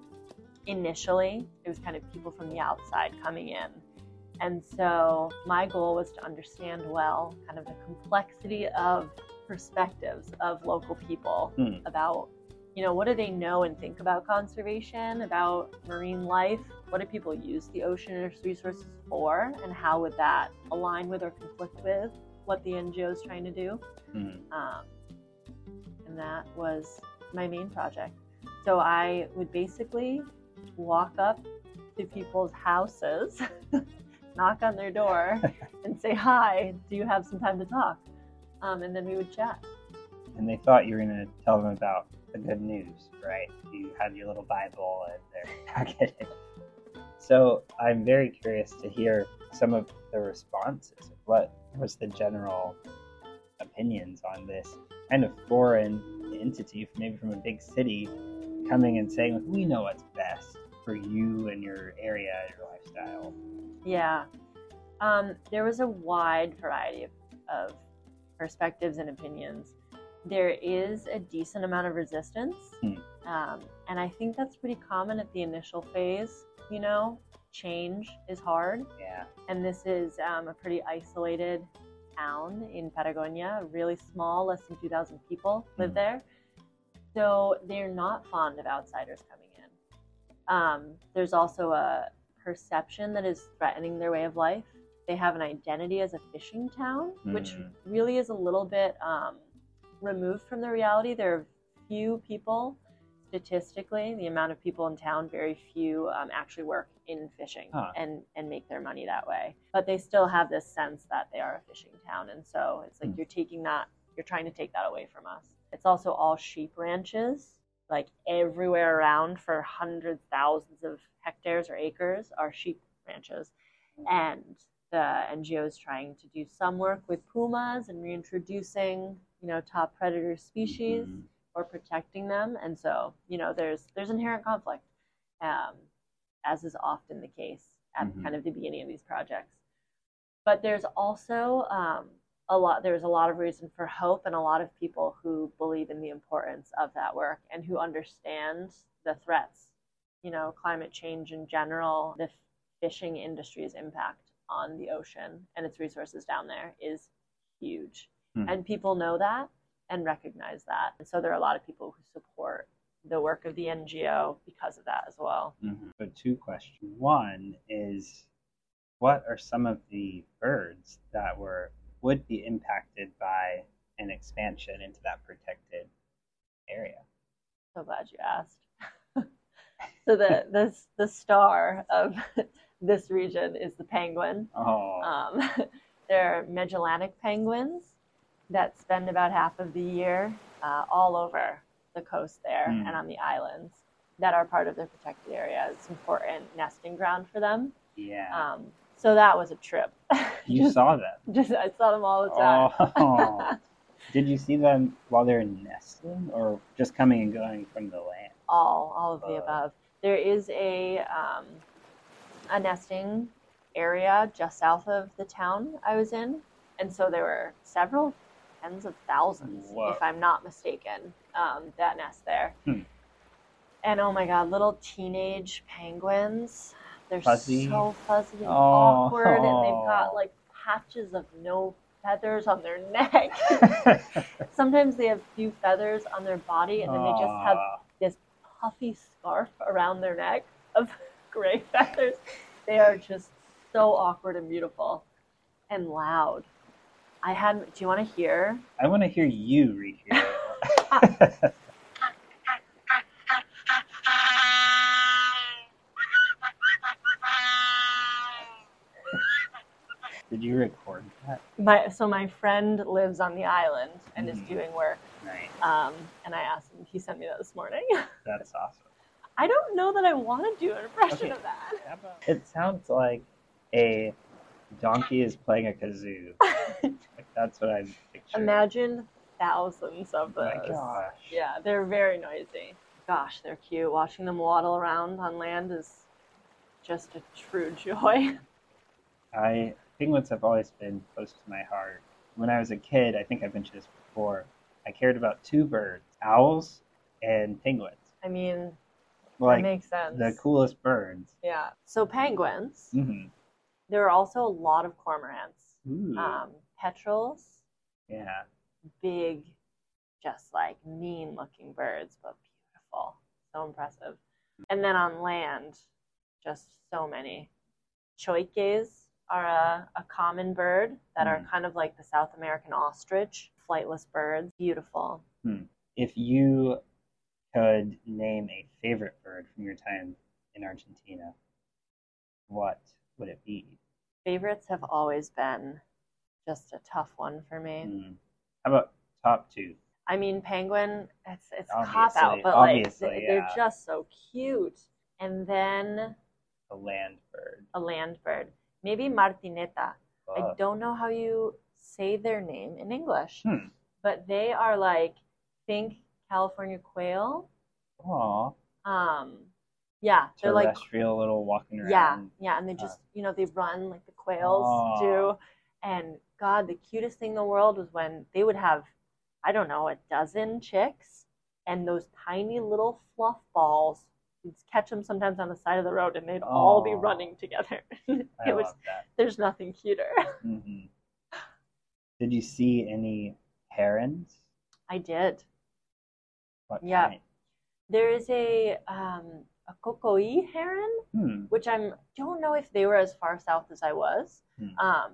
initially it was kind of people from the outside coming in. And so my goal was to understand well kind of the complexity of perspectives of local people Hmm. about you know what do they know and think about conservation about marine life what do people use the ocean and its resources for and how would that align with or conflict with what the ngo is trying to do Hmm. um, and that was my main project so i would basically walk up to people's houses <laughs> knock on their door <laughs> and say hi do you have some time to talk um, and then we would chat And they thought you were going to tell them about the good news, right? You have your little Bible and their <laughs> packet. So I'm very curious to hear some of the responses. What was the general opinions on this kind of foreign entity, maybe from a big city, coming and saying, "We know what's best for you and your area, your lifestyle." Yeah. Um, there was a wide variety of, of perspectives and opinions. There is a decent amount of resistance. Hmm. Um, and I think that's pretty common at the initial phase. You know, change is hard. Yeah. And this is um, a pretty isolated town in Patagonia, really small, less than 2,000 people live Mhm. there. So they're not fond of outsiders coming in. Um, there's also a perception that is threatening their way of life. They have an identity as a fishing town, which Mhm. really is a little bit um, removed from the reality. There are few people, statistically, the amount of people in town, very few um, actually work in fishing Huh. and, and make their money that way. But they still have this sense that they are a fishing town. And so it's like Hmm. you're taking that, you're trying to take that away from us. It's also all sheep ranches, like everywhere around for hundreds, thousands of hectares or acres are sheep ranches. And the NGO is trying to do some work with pumas and reintroducing, you know, top predator species Mhm. Or protecting them. And so, you know, there's there's inherent conflict, um, as is often the case at Mhm. kind of the beginning of these projects. But there's also um, a lot. There's a lot of reason for hope, and a lot of people who believe in the importance of that work and who understand the threats. You know, climate change in general, the fishing industry's impact on the ocean and its resources down there is huge. Hmm. And people know that and recognize that. And so there are a lot of people who support the work of the NGO because of that as well. Mhm. So two questions. One is, what are some of the birds that were would be impacted by an expansion into that protected area? So glad you asked. <laughs> so the the the star of <laughs> this region is the penguin. Oh, Um, <laughs> they're Magellanic penguins, that spend about half of the year uh, all over the coast there Hmm. and on the islands that are part of the protected area. It's important nesting ground for them. Yeah. Um, so that was a trip. <laughs> you just, saw them. just I saw them all the time. Oh. <laughs> Did you see them while they're nesting or just coming and going from the land? all all of the Uh. above. There is a um, a nesting area just south of the town I was in, and so there were several tens of thousands, if I'm not mistaken, um, that nest there. Hmm. And oh my god, little teenage penguins. They're Fuzzy. so fuzzy and Oh. awkward, and they've got like patches of no feathers on their <laughs> neck. <laughs> Sometimes they have few feathers on their body, and then they just have this puffy scarf around their neck of <laughs> gray feathers. They are just so awkward and beautiful and loud. I had. Do you want to hear? I want to hear you recreate <laughs> it. Did you record that? My so my friend lives on the island and is Mhm. doing work. Nice. Um, and I asked him. He sent me that this morning. <laughs> That's awesome. I don't know that I want to do an impression Okay. of that. It sounds like a donkey is playing a kazoo. <laughs> That's what I'm. Imagine thousands of Oh my gosh. Yeah, they're very noisy. Gosh, they're cute. Watching them waddle around on land is just a true <laughs> joy. I penguins have always been close to my heart. When I was a kid, I think I mentioned this before. I cared about two birds, owls and penguins. I mean, Like that makes sense. the coolest birds. Yeah. So penguins. hmm There are also a lot of cormorants, Ooh, um, petrels, yeah. big, just like mean-looking birds, but beautiful. So impressive. And then on land, just so many. Choiques are a, a common bird that are Mm. kind of like the South American ostrich, flightless birds. Beautiful. If you could name a favorite bird from your time in Argentina, what would it be? Favorites have always been just a tough one for me. Hmm. How about top two? I mean, penguin, it's it's Obviously, cop out, but like they- they're just so cute. And then A land bird. a land bird, maybe martineta. I don't know how you say their name in English, Hmm. but they are like think California quail. aw, Um, yeah, they're like terrestrial little walking around. yeah, yeah, and they just you know they run like the quails Aw. do. And God, the cutest thing in the world was when they would have, I don't know, a dozen chicks, and those tiny little fluff balls. You'd catch them sometimes on the side of the road, and they'd all be running together. <laughs> I it was love that. there's nothing cuter. hmm Did you see any herons? I did. What Yeah. kind? There is a um, a cocoi heron, Hmm. which I'm don't know if they were as far south as I was. Hmm. Um,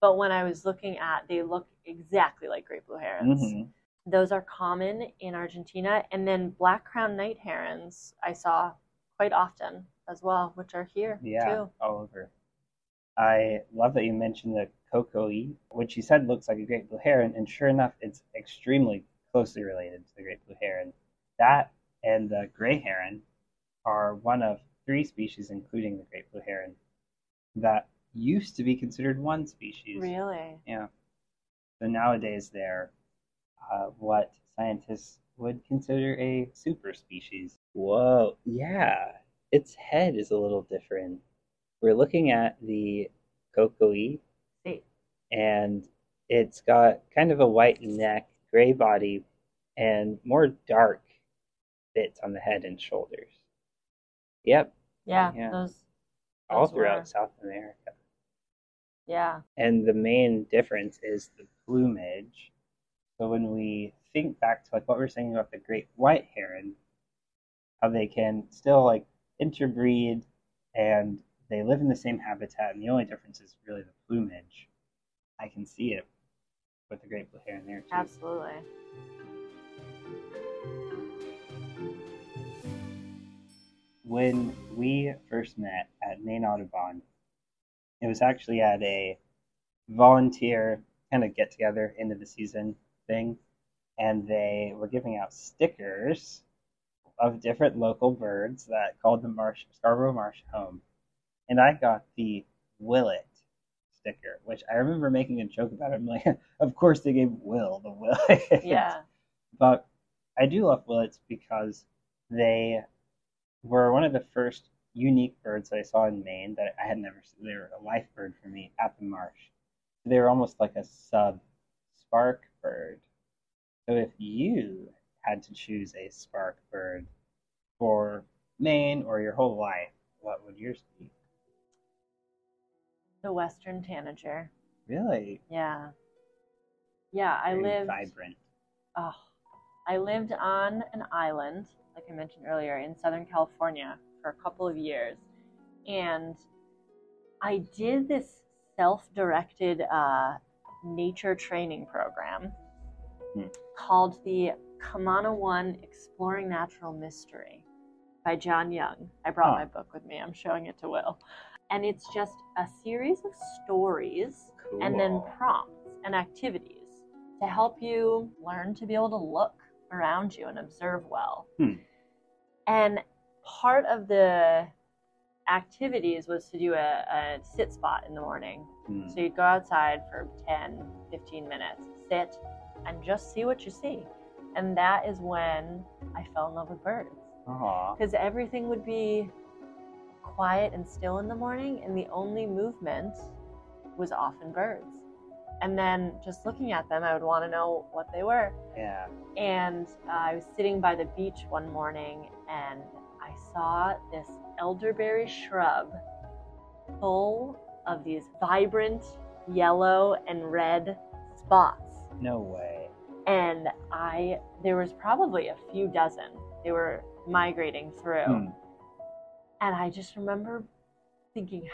but when I was looking at, they look exactly like great blue herons. Mhm. Those are common in Argentina, and then black crowned night herons I saw quite often as well, which are here Yeah, too. all over. I love that you mentioned the cocoi, which you said looks like a great blue heron, and sure enough, it's extremely closely related to the great blue heron. That and the gray heron are one of three species, including the great blue heron, that used to be considered one species. Really? Yeah. So nowadays they're uh, what scientists would consider a super species. Whoa, yeah. Its head is a little different. We're looking at the cocoi, See, and it's got kind of a white neck, gray body, and more dark bits on the head and shoulders. Yep, yeah, Yeah. those. all throughout were- South America. Yeah, And the main difference is the plumage. So when we think back to like what we were saying about the great white heron, how they can still like interbreed and they live in the same habitat, and the only difference is really the plumage. I can see it with the great blue heron there too. absolutely. when we first met at Maine Audubon, it was actually at a volunteer kind of get together end of the season thing, and they were giving out stickers of different local birds that called the Marsh Scarborough Marsh home, and I got the Willet sticker, which I remember making a joke about. It. I'm like, <laughs> of course they gave Will the Willet. Yeah. <laughs> but I do love Willets because they were one of the first unique birds that I saw in Maine that I had never seen. They were a life bird for me at the marsh. They were almost like a sub spark bird. So if you had to choose a spark bird for Maine or your whole life, what would yours be? The Western Tanager. Really? Yeah. Yeah, I Very lived. vibrant. Oh, I lived on an island, like I mentioned earlier, in Southern California for a couple of years, and I did this self-directed uh, nature training program Hmm. called the Kamana One Exploring Natural Mystery by Jon Young. I brought my book with me. I'm showing it to Will. And it's just a series of stories Cool. and then prompts and activities to help you learn to be able to look around you and observe well. Hmm. And part of the activities was to do a, a sit spot in the morning. Hmm. So you'd go outside for 10, 15 minutes, sit, and just see what you see. And that is when I fell in love with birds because everything would be quiet and still in the morning, and the only movement was often birds. And then just looking at them, I would want to know what they were. Yeah. And uh, I was sitting by the beach one morning, and saw this elderberry shrub full of these vibrant yellow and red spots No way. and I there was probably a few dozen. They were migrating through, Hmm. and I just remember thinking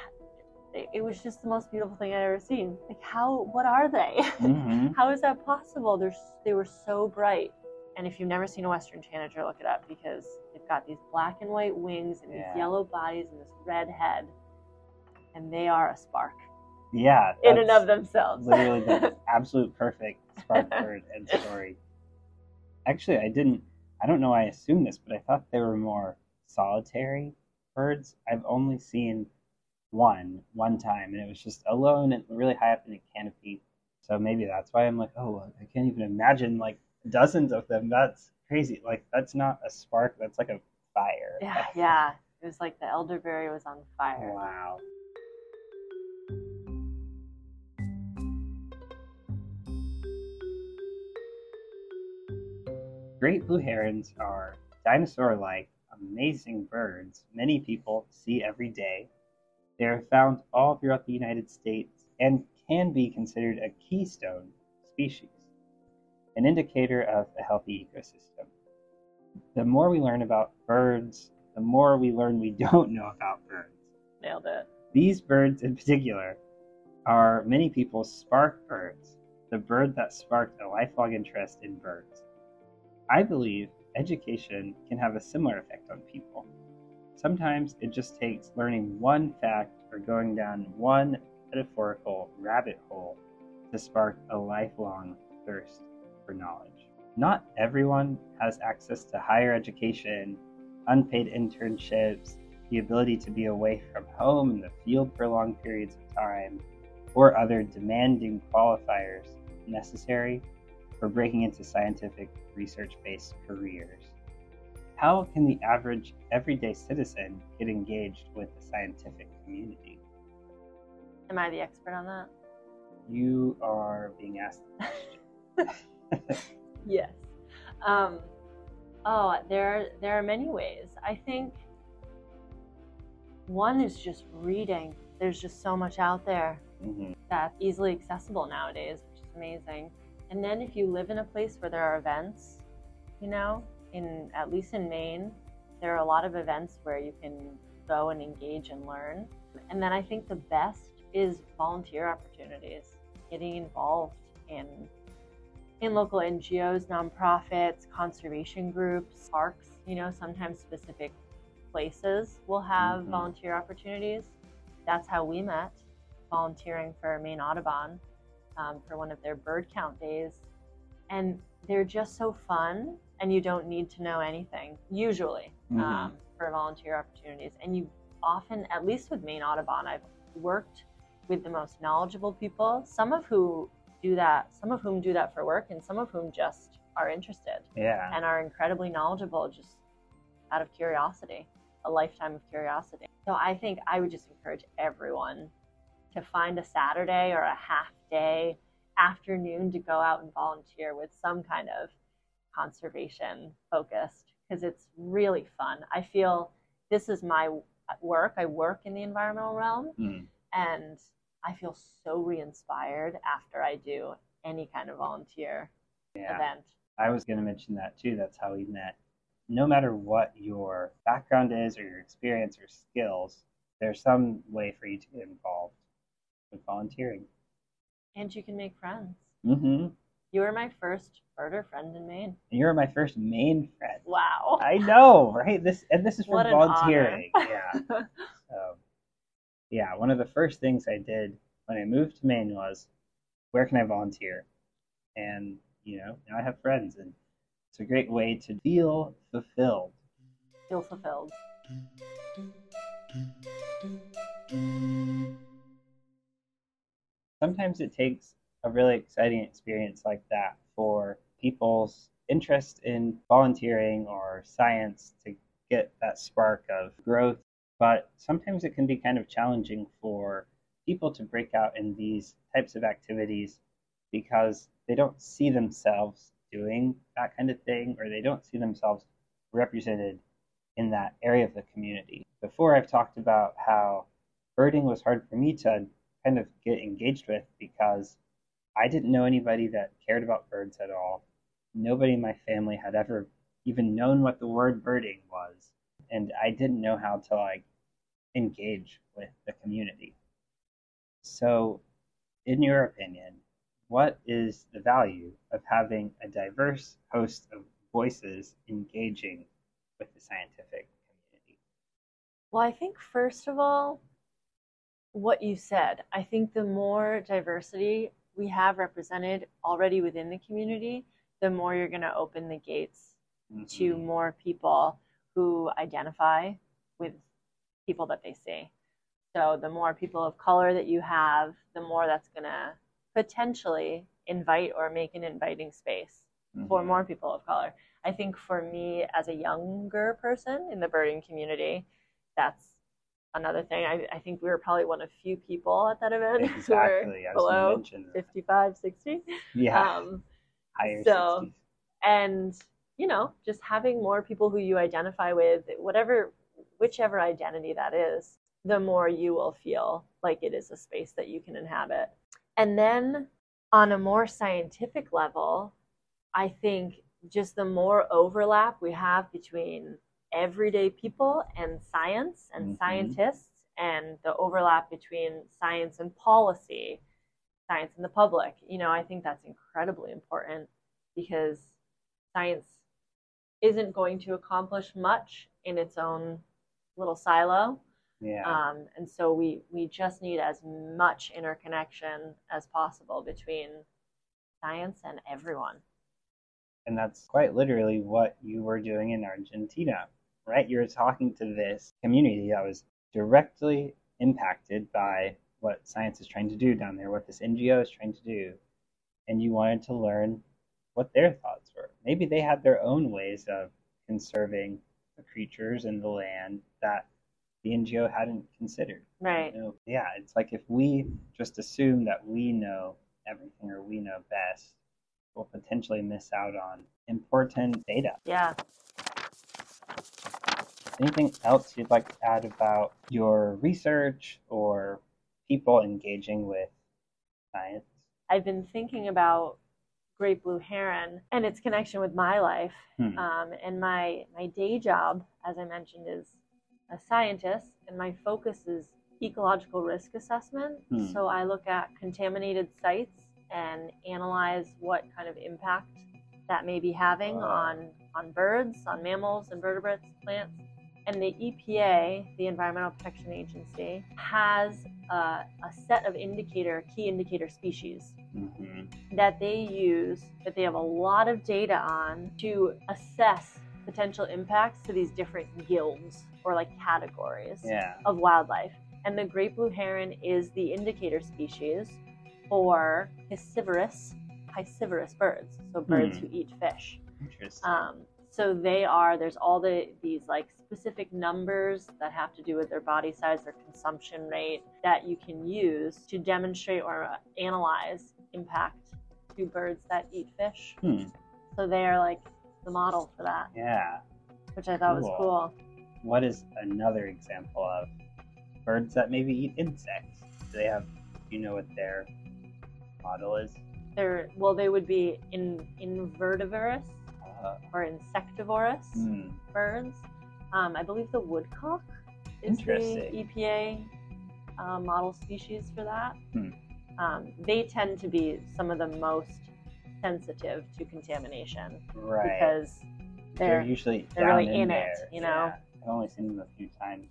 it was just the most beautiful thing I'd ever seen. Like how what are they? <laughs> Mhm. how is that possible? They're they were so bright. And if you've never seen a western tanager, look it up because they've got these black and white wings and Yeah. these yellow bodies and this red head, and they are a spark Yeah. in and of themselves. literally the <laughs> absolute perfect spark bird and story. Actually, I didn't. I don't know. why I assumed this, but I thought they were more solitary birds. I've only seen one one time, and it was just alone and really high up in a canopy. So maybe that's why I'm like, oh, I can't even imagine like dozens of them. That's crazy. Like that's not a spark. That's like a fire. yeah, yeah. It was like the elderberry was on fire. Wow. Great blue herons are dinosaur like, amazing birds many people see every day. They are found all throughout the United States and can be considered a keystone species, an indicator of a healthy ecosystem. The more we learn about birds, the more we learn we <laughs> don't know about birds. Nailed it. These birds in particular are many people's spark birds, the bird that sparked a lifelong interest in birds. I believe education can have a similar effect on people. Sometimes it just takes learning one fact or going down one metaphorical rabbit hole to spark a lifelong thirst for knowledge. Not everyone has access to higher education, unpaid internships, the ability to be away from home in the field for long periods of time, or other demanding qualifiers necessary for breaking into scientific research based careers. How can the average everyday citizen get engaged with the scientific community? Am I the expert on that? You are being asked the question. <laughs> <laughs> Yes. Um, oh, there there are many ways. I think one is just reading. There's just so much out there Mhm. that's easily accessible nowadays, which is amazing. And then if you live in a place where there are events, you know, in at least in Maine, there are a lot of events where you can go and engage and learn. And then I think the best is volunteer opportunities, getting involved in in local NGOs, nonprofits, conservation groups, parks, you know, sometimes specific places will have Mhm. volunteer opportunities. That's how we met, volunteering for Maine Audubon. um, for one of their bird count days, and they're just so fun. And you don't need to know anything usually Mhm. um, for volunteer opportunities. And you often, at least with Maine Audubon, I've worked with the most knowledgeable people. Some of who do that, some of whom do that for work, and some of whom just are interested yeah. and are incredibly knowledgeable just out of curiosity, a lifetime of curiosity. So I think I would just encourage everyone to find a Saturday or a half day afternoon to go out and volunteer with some kind of conservation focused because it's really fun. I feel this is my work. I work in the environmental realm Mm. and I feel so re-inspired after I do any kind of volunteer Yeah. event. I was going to mention that too. That's how we met. No matter what your background is or your experience or skills, there's some way for you to get involved with volunteering. And you can make friends. Mm-hmm. You were my first birder friend in Maine. And You're my first Maine friend. Wow. I know, right? This and this is from volunteering. honor. <laughs> yeah. So, yeah, one of the first things I did when I moved to Maine was, where can I volunteer? And you know, now I have friends, and it's a great way to feel fulfilled. Feel fulfilled. sometimes it takes a really exciting experience like that for people's interest in volunteering or science to get that spark of growth. But sometimes it can be kind of challenging for people to break out in these types of activities because they don't see themselves doing that kind of thing or they don't see themselves represented in that area of the community. Before, I've talked about how birding was hard for me to kind of get engaged with because I didn't know anybody that cared about birds at all. Nobody in my family had ever even known what the word birding was, and I didn't know how to like engage with the community. So, in your opinion, what is the value of having a diverse host of voices engaging with the scientific community? Well, I think first of all, what you said, I think the more diversity we have represented already within the community, the more you're going to open the gates to Mhm. more people who identify with people that they see. So the more people of color that you have, the more that's going to potentially invite or make an inviting space for Mhm. more people of color. I think for me as a younger person in the birding community, that's another thing. I, I think we were probably one of few people at that event who Exactly, were below mentioned. 55, 60. Yeah, Um, higher so- 60s. and you know just having more people who you identify with whatever whichever identity that is the more you will feel like it is a space that you can inhabit and then on a more scientific level i think just the more overlap we have between everyday people and science and Mhm. scientists and the overlap between science and policy science and the public you know i think that's incredibly important because science isn't going to accomplish much in its own little silo. Yeah. Um, and so we, we just need as much interconnection as possible between science and everyone. and that's quite literally what you were doing in Argentina, right? You were talking to this community that was directly impacted by what science is trying to do down there, what this NGO is trying to do. And you wanted to learn what their thoughts were. Maybe they had their own ways of conserving the creatures and the land that the NGO hadn't considered. Right. You know, yeah, it's like if we just assume that we know everything or we know best, we'll potentially miss out on important data. Yeah. Anything else you'd like to add about your research or people engaging with science? I've been thinking about great blue heron and its connection with my life. Hmm. Um, and my, my day job, as I mentioned, is a scientist, and my focus is ecological risk assessment. Hmm. So I look at contaminated sites and analyze what kind of impact that may be having Wow. on, on birds, on mammals, invertebrates, plants. And the EPA, the Environmental Protection Agency, has a, a set of indicator, key indicator species Mm-hmm. that they use, that they have a lot of data on to assess potential impacts to these different guilds or like categories Yeah. of wildlife. And the great blue heron is the indicator species for piscivorous, piscivorous birds, so birds Hmm. who eat fish. Interesting. Um, so they are there's all the these like specific numbers that have to do with their body size, their consumption rate that you can use to demonstrate or uh, analyze impact to birds that eat fish. Hmm. So they are like the model for that, Yeah. which I thought was Cool. cool. What is another example of birds that maybe eat insects? Do they have? You know what their model is? They're well, they would be in invertebrous Uh, or insectivorous hmm. birds. Um, I believe the woodcock is the EPA uh, model species for that. Hmm. Um, they tend to be some of the most sensitive to contamination Right. because they're, they're usually they're down really in it, there. you know? Yeah. I've only seen them a few times.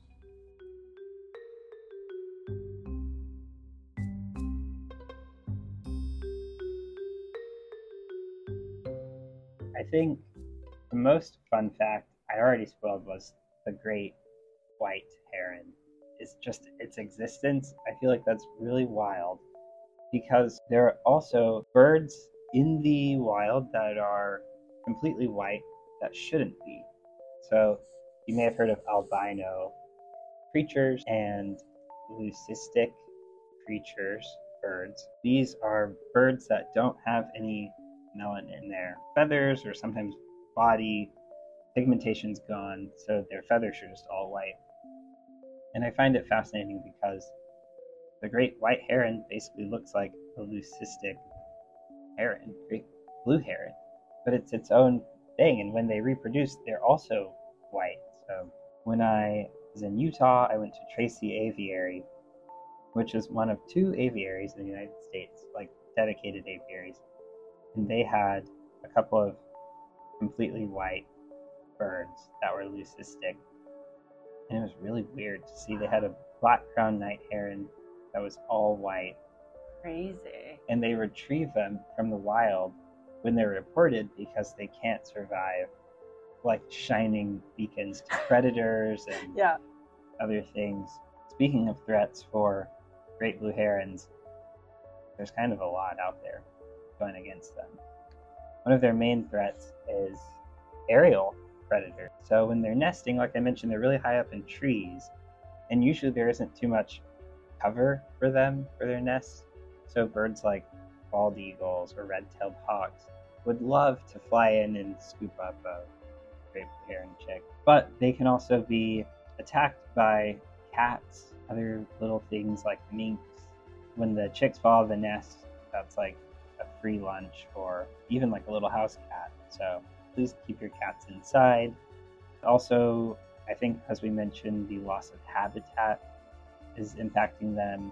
I think the most fun fact I already spoiled was the great white heron. Is just its existence. I feel like that's really wild because there are also birds in the wild that are completely white that shouldn't be. So you may have heard of albino creatures and leucistic creatures, birds. These are birds that don't have any melanin in their feathers or sometimes body pigmentation's gone, so their feathers are just all white. And I find it fascinating because the great white heron basically looks like a leucistic heron, great blue heron, but it's its own thing. And when they reproduce, they're also white. So when I was in Utah, I went to Tracy Aviary, which is one of two aviaries in the United States, like dedicated aviaries. And they had a couple of completely white birds that were leucistic. And it was really weird to see they had a black crowned night heron that was all white crazy. and they retrieve them from the wild when they're reported because they can't survive like shining beacons to predators and <laughs> Yeah. other things. Speaking of threats for great blue herons, there's kind of a lot out there going against them. One of their main threats is aerial predators. So when they're nesting, like I mentioned, they're really high up in trees, and usually there isn't too much cover for them for their nests. So birds like bald eagles or red-tailed hawks would love to fly in and scoop up a great heron chick. But they can also be attacked by cats, other little things like minks. When the chicks fall out of the nest, that's like a free lunch or even like a little house cat. So please keep your cats inside. Also, I think as we mentioned, the loss of habitat is impacting them.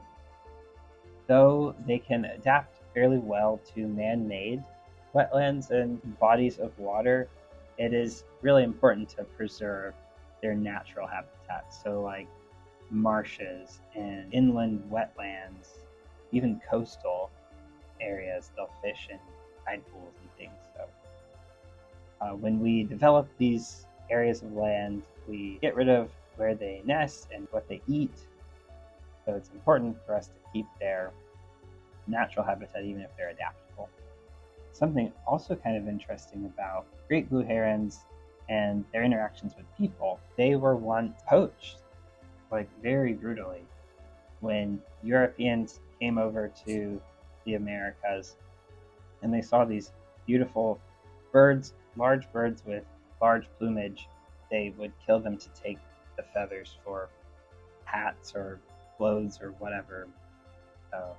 Though they can adapt fairly well to man made wetlands and bodies of water, it is really important to preserve their natural habitat. So, like marshes and inland wetlands, even coastal areas, they'll fish in tide pools uh, when we develop these areas of land, we get rid of where they nest and what they eat. So, it's important for us to keep their natural habitat, even if they're adaptable. Something also kind of interesting about great blue herons and their interactions with people. They were once poached, like very brutally, when Europeans came over to the Americas and they saw these beautiful birds, large birds with large plumage. They would kill them to take the feathers for hats or clothes or whatever. So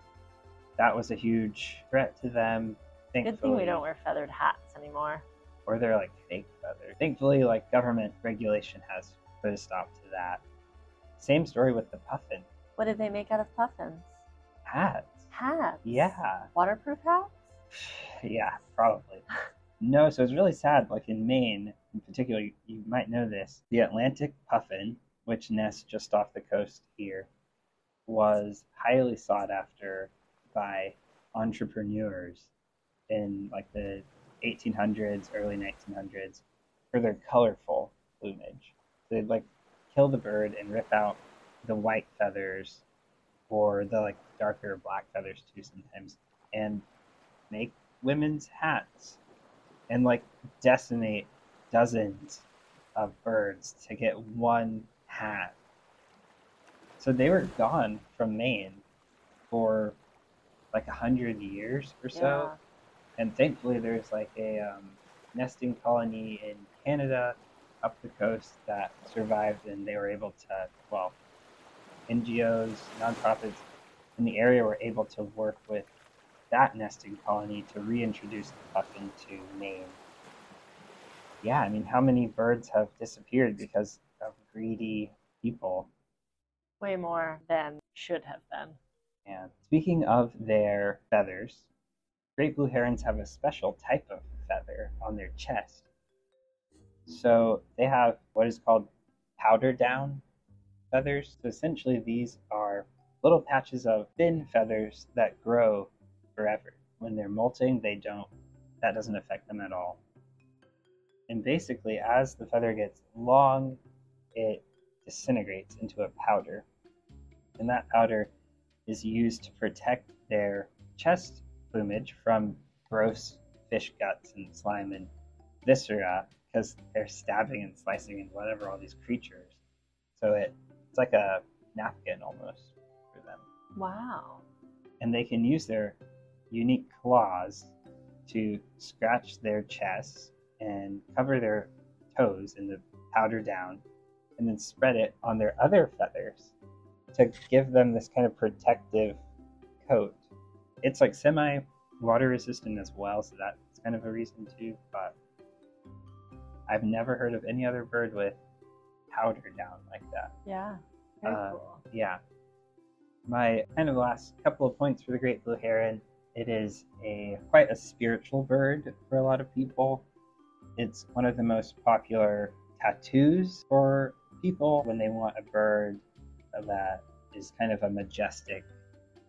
that was a huge threat to them. Good thing we don't wear feathered hats anymore. or they're like fake feathers. Thankfully, like government regulation has put a stop to that. Same story with the puffin What did they make out of puffins? hats. Hats. Yeah, Waterproof hats? <sighs> yeah, probably. <laughs> No, so it's really sad. Like in Maine, in particular, you, you might know this. The Atlantic puffin, which nests just off the coast here, was highly sought after by entrepreneurs in like the 1800s, early 1900s for their colorful plumage. They'd like kill the bird and rip out the white feathers or the like darker black feathers too sometimes and make women's hats and like decimate dozens of birds to get one hat. So they were gone from Maine for like a hundred years or so. Yeah. And thankfully, there's like a um, nesting colony in Canada up the coast that survived, and they were able to, well, NGOs, nonprofits in the area were able to work with that nesting colony to reintroduce the puffin to Maine. Yeah, I mean, how many birds have disappeared because of greedy people? Way more than should have been. And speaking of their feathers, great blue herons have a special type of feather on their chest. So they have what is called powder down feathers. So essentially, these are little patches of thin feathers that grow forever. When they're molting, they don't, that doesn't affect them at all. And basically, as the feather gets long, it disintegrates into a powder. And that powder is used to protect their chest plumage from gross fish guts and slime and viscera because they're stabbing and slicing and whatever all these creatures. So it, it's like a napkin almost for them. Wow. And they can use their unique claws to scratch their chests and cover their toes in the powder down and then spread it on their other feathers to give them this kind of protective coat. It's like semi water resistant as well, so that's kind of a reason too. But I've never heard of any other bird with powder down like that. Yeah. Very Uh, cool. Yeah. My kind of last couple of points for the great blue heron. It is a quite a spiritual bird for a lot of people. It's one of the most popular tattoos for people when they want a bird that is kind of a majestic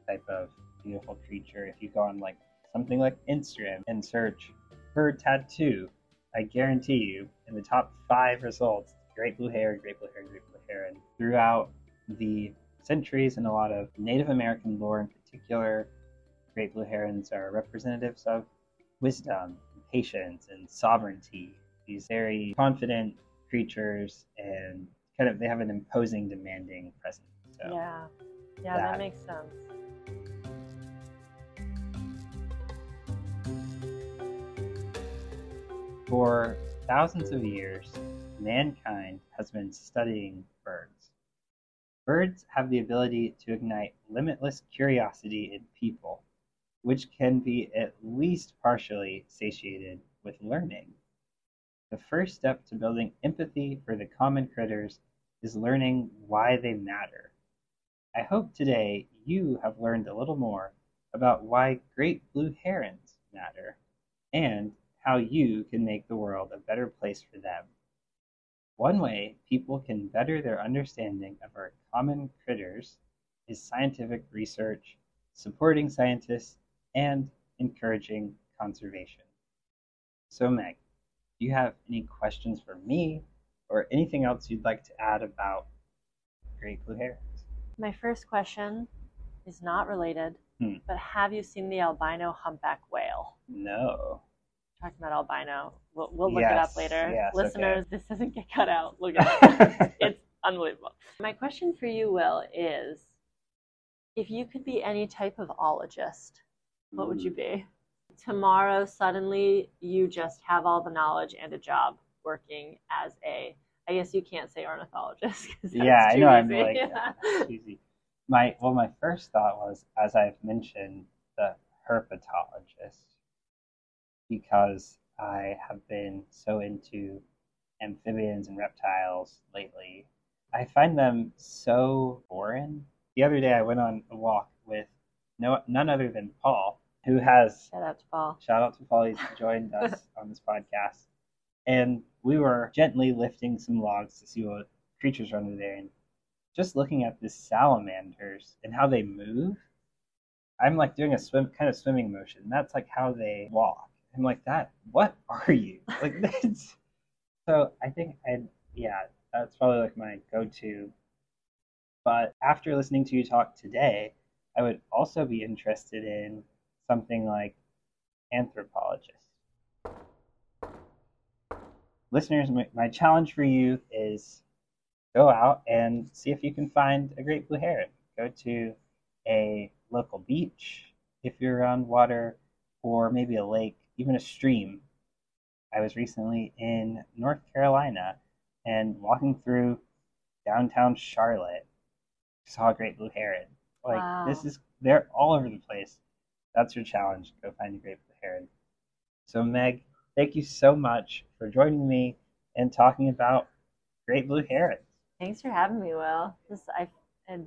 type of beautiful creature. If you go on like something like Instagram and search bird tattoo, I guarantee you in the top five results, great blue heron, great blue heron, great blue heron. Throughout the centuries and a lot of Native American lore in particular, great blue herons are representatives of wisdom, patience, and sovereignty. These very confident creatures and kind of they have an imposing, demanding presence. So yeah. Yeah, that- that makes sense. For thousands of years, mankind has been studying birds. Birds have the ability to ignite limitless curiosity in people, which can be at least partially satiated with learning. The first step to building empathy for the common critters is learning why they matter. I hope today you have learned a little more about why great blue herons matter and how you can make the world a better place for them. One way people can better their understanding of our common critters is scientific research, supporting scientists, and encouraging conservation. So, Meg, do you have any questions for me or anything else you'd like to add about great blue herons? My first question is not related, Hmm. but have you seen the albino humpback whale? No. Talking about albino. We'll, we'll look it up later. yes, okay. Listeners, this doesn't get cut out. Look at it. <laughs> it's unbelievable. My question for you, Will, is if you could be any type of ologist, what would you hmm. be? Tomorrow, suddenly, you just have all the knowledge and a job working as a, I guess you can't say ornithologist. Yeah, I know. I'm easy. like, that's easy. My well, my first thought was, as I've mentioned, the herpetologist, because I have been so into amphibians and reptiles lately. I find them so boring. The other day, I went on a walk with no none other than Paul, who has Shout out to Paul. Shout out to Paul. He's joined <laughs> us on this podcast. And we were gently lifting some logs to see what creatures are under there. And just looking at the salamanders and how they move, I'm like doing a swim kind of swimming motion. That's like how they walk. I'm like that. What are you <laughs> like? That's so. I think I yeah. That's probably like my go-to. But after listening to you talk today, I would also be interested in something like anthropologist. Listeners, my, my challenge for you is go out and see if you can find a great blue heron. Go to a local beach if you're around water, or maybe a lake, even a stream. I was recently in North Carolina and walking through downtown Charlotte, saw a great blue heron. Like Wow. this is they're all over the place. That's your challenge. Go find a great blue heron. So Meg, thank you so much for joining me and talking about great blue herons. Thanks for having me, Will. This I, I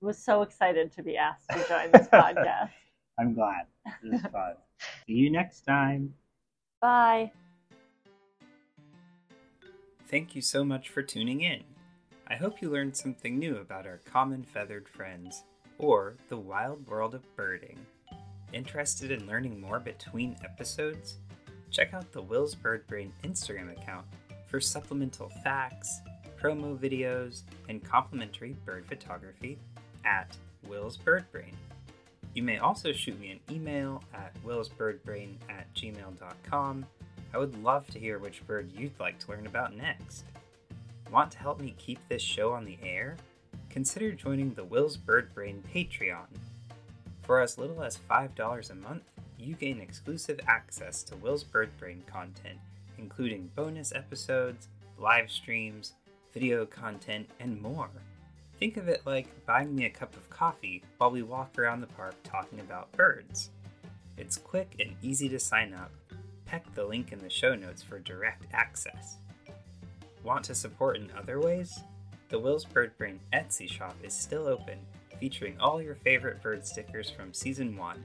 was so excited to be asked to join this <laughs> podcast. I'm glad. This is fun. See you next time. Bye. Thank you so much for tuning in. I hope you learned something new about our common feathered friends, or the wild world of birding. Interested in learning more between episodes? Check out the Will's Bird Brain Instagram account for supplemental facts, promo videos, and complimentary bird photography at Will's Bird Brain. You may also shoot me an email at willsbirdbrain at gmail.com. I would love to hear which bird you'd like to learn about next. Want to help me keep this show on the air? Consider joining the Will's Bird Brain Patreon. For as little as $5 a month, you gain exclusive access to Will's Bird Brain content, including bonus episodes, live streams, video content, and more. Think of it like buying me a cup of coffee while we walk around the park talking about birds. It's quick and easy to sign up. Peck the link in the show notes for direct access. Want to support in other ways? The Will's Bird Brain Etsy shop is still open, featuring all your favorite bird stickers from season 1.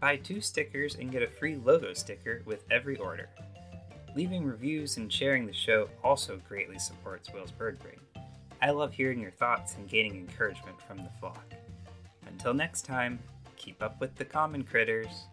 Buy two stickers and get a free logo sticker with every order. Leaving reviews and sharing the show also greatly supports Will's Bird Brain. I love hearing your thoughts and gaining encouragement from the flock. Until next time, keep up with the common critters.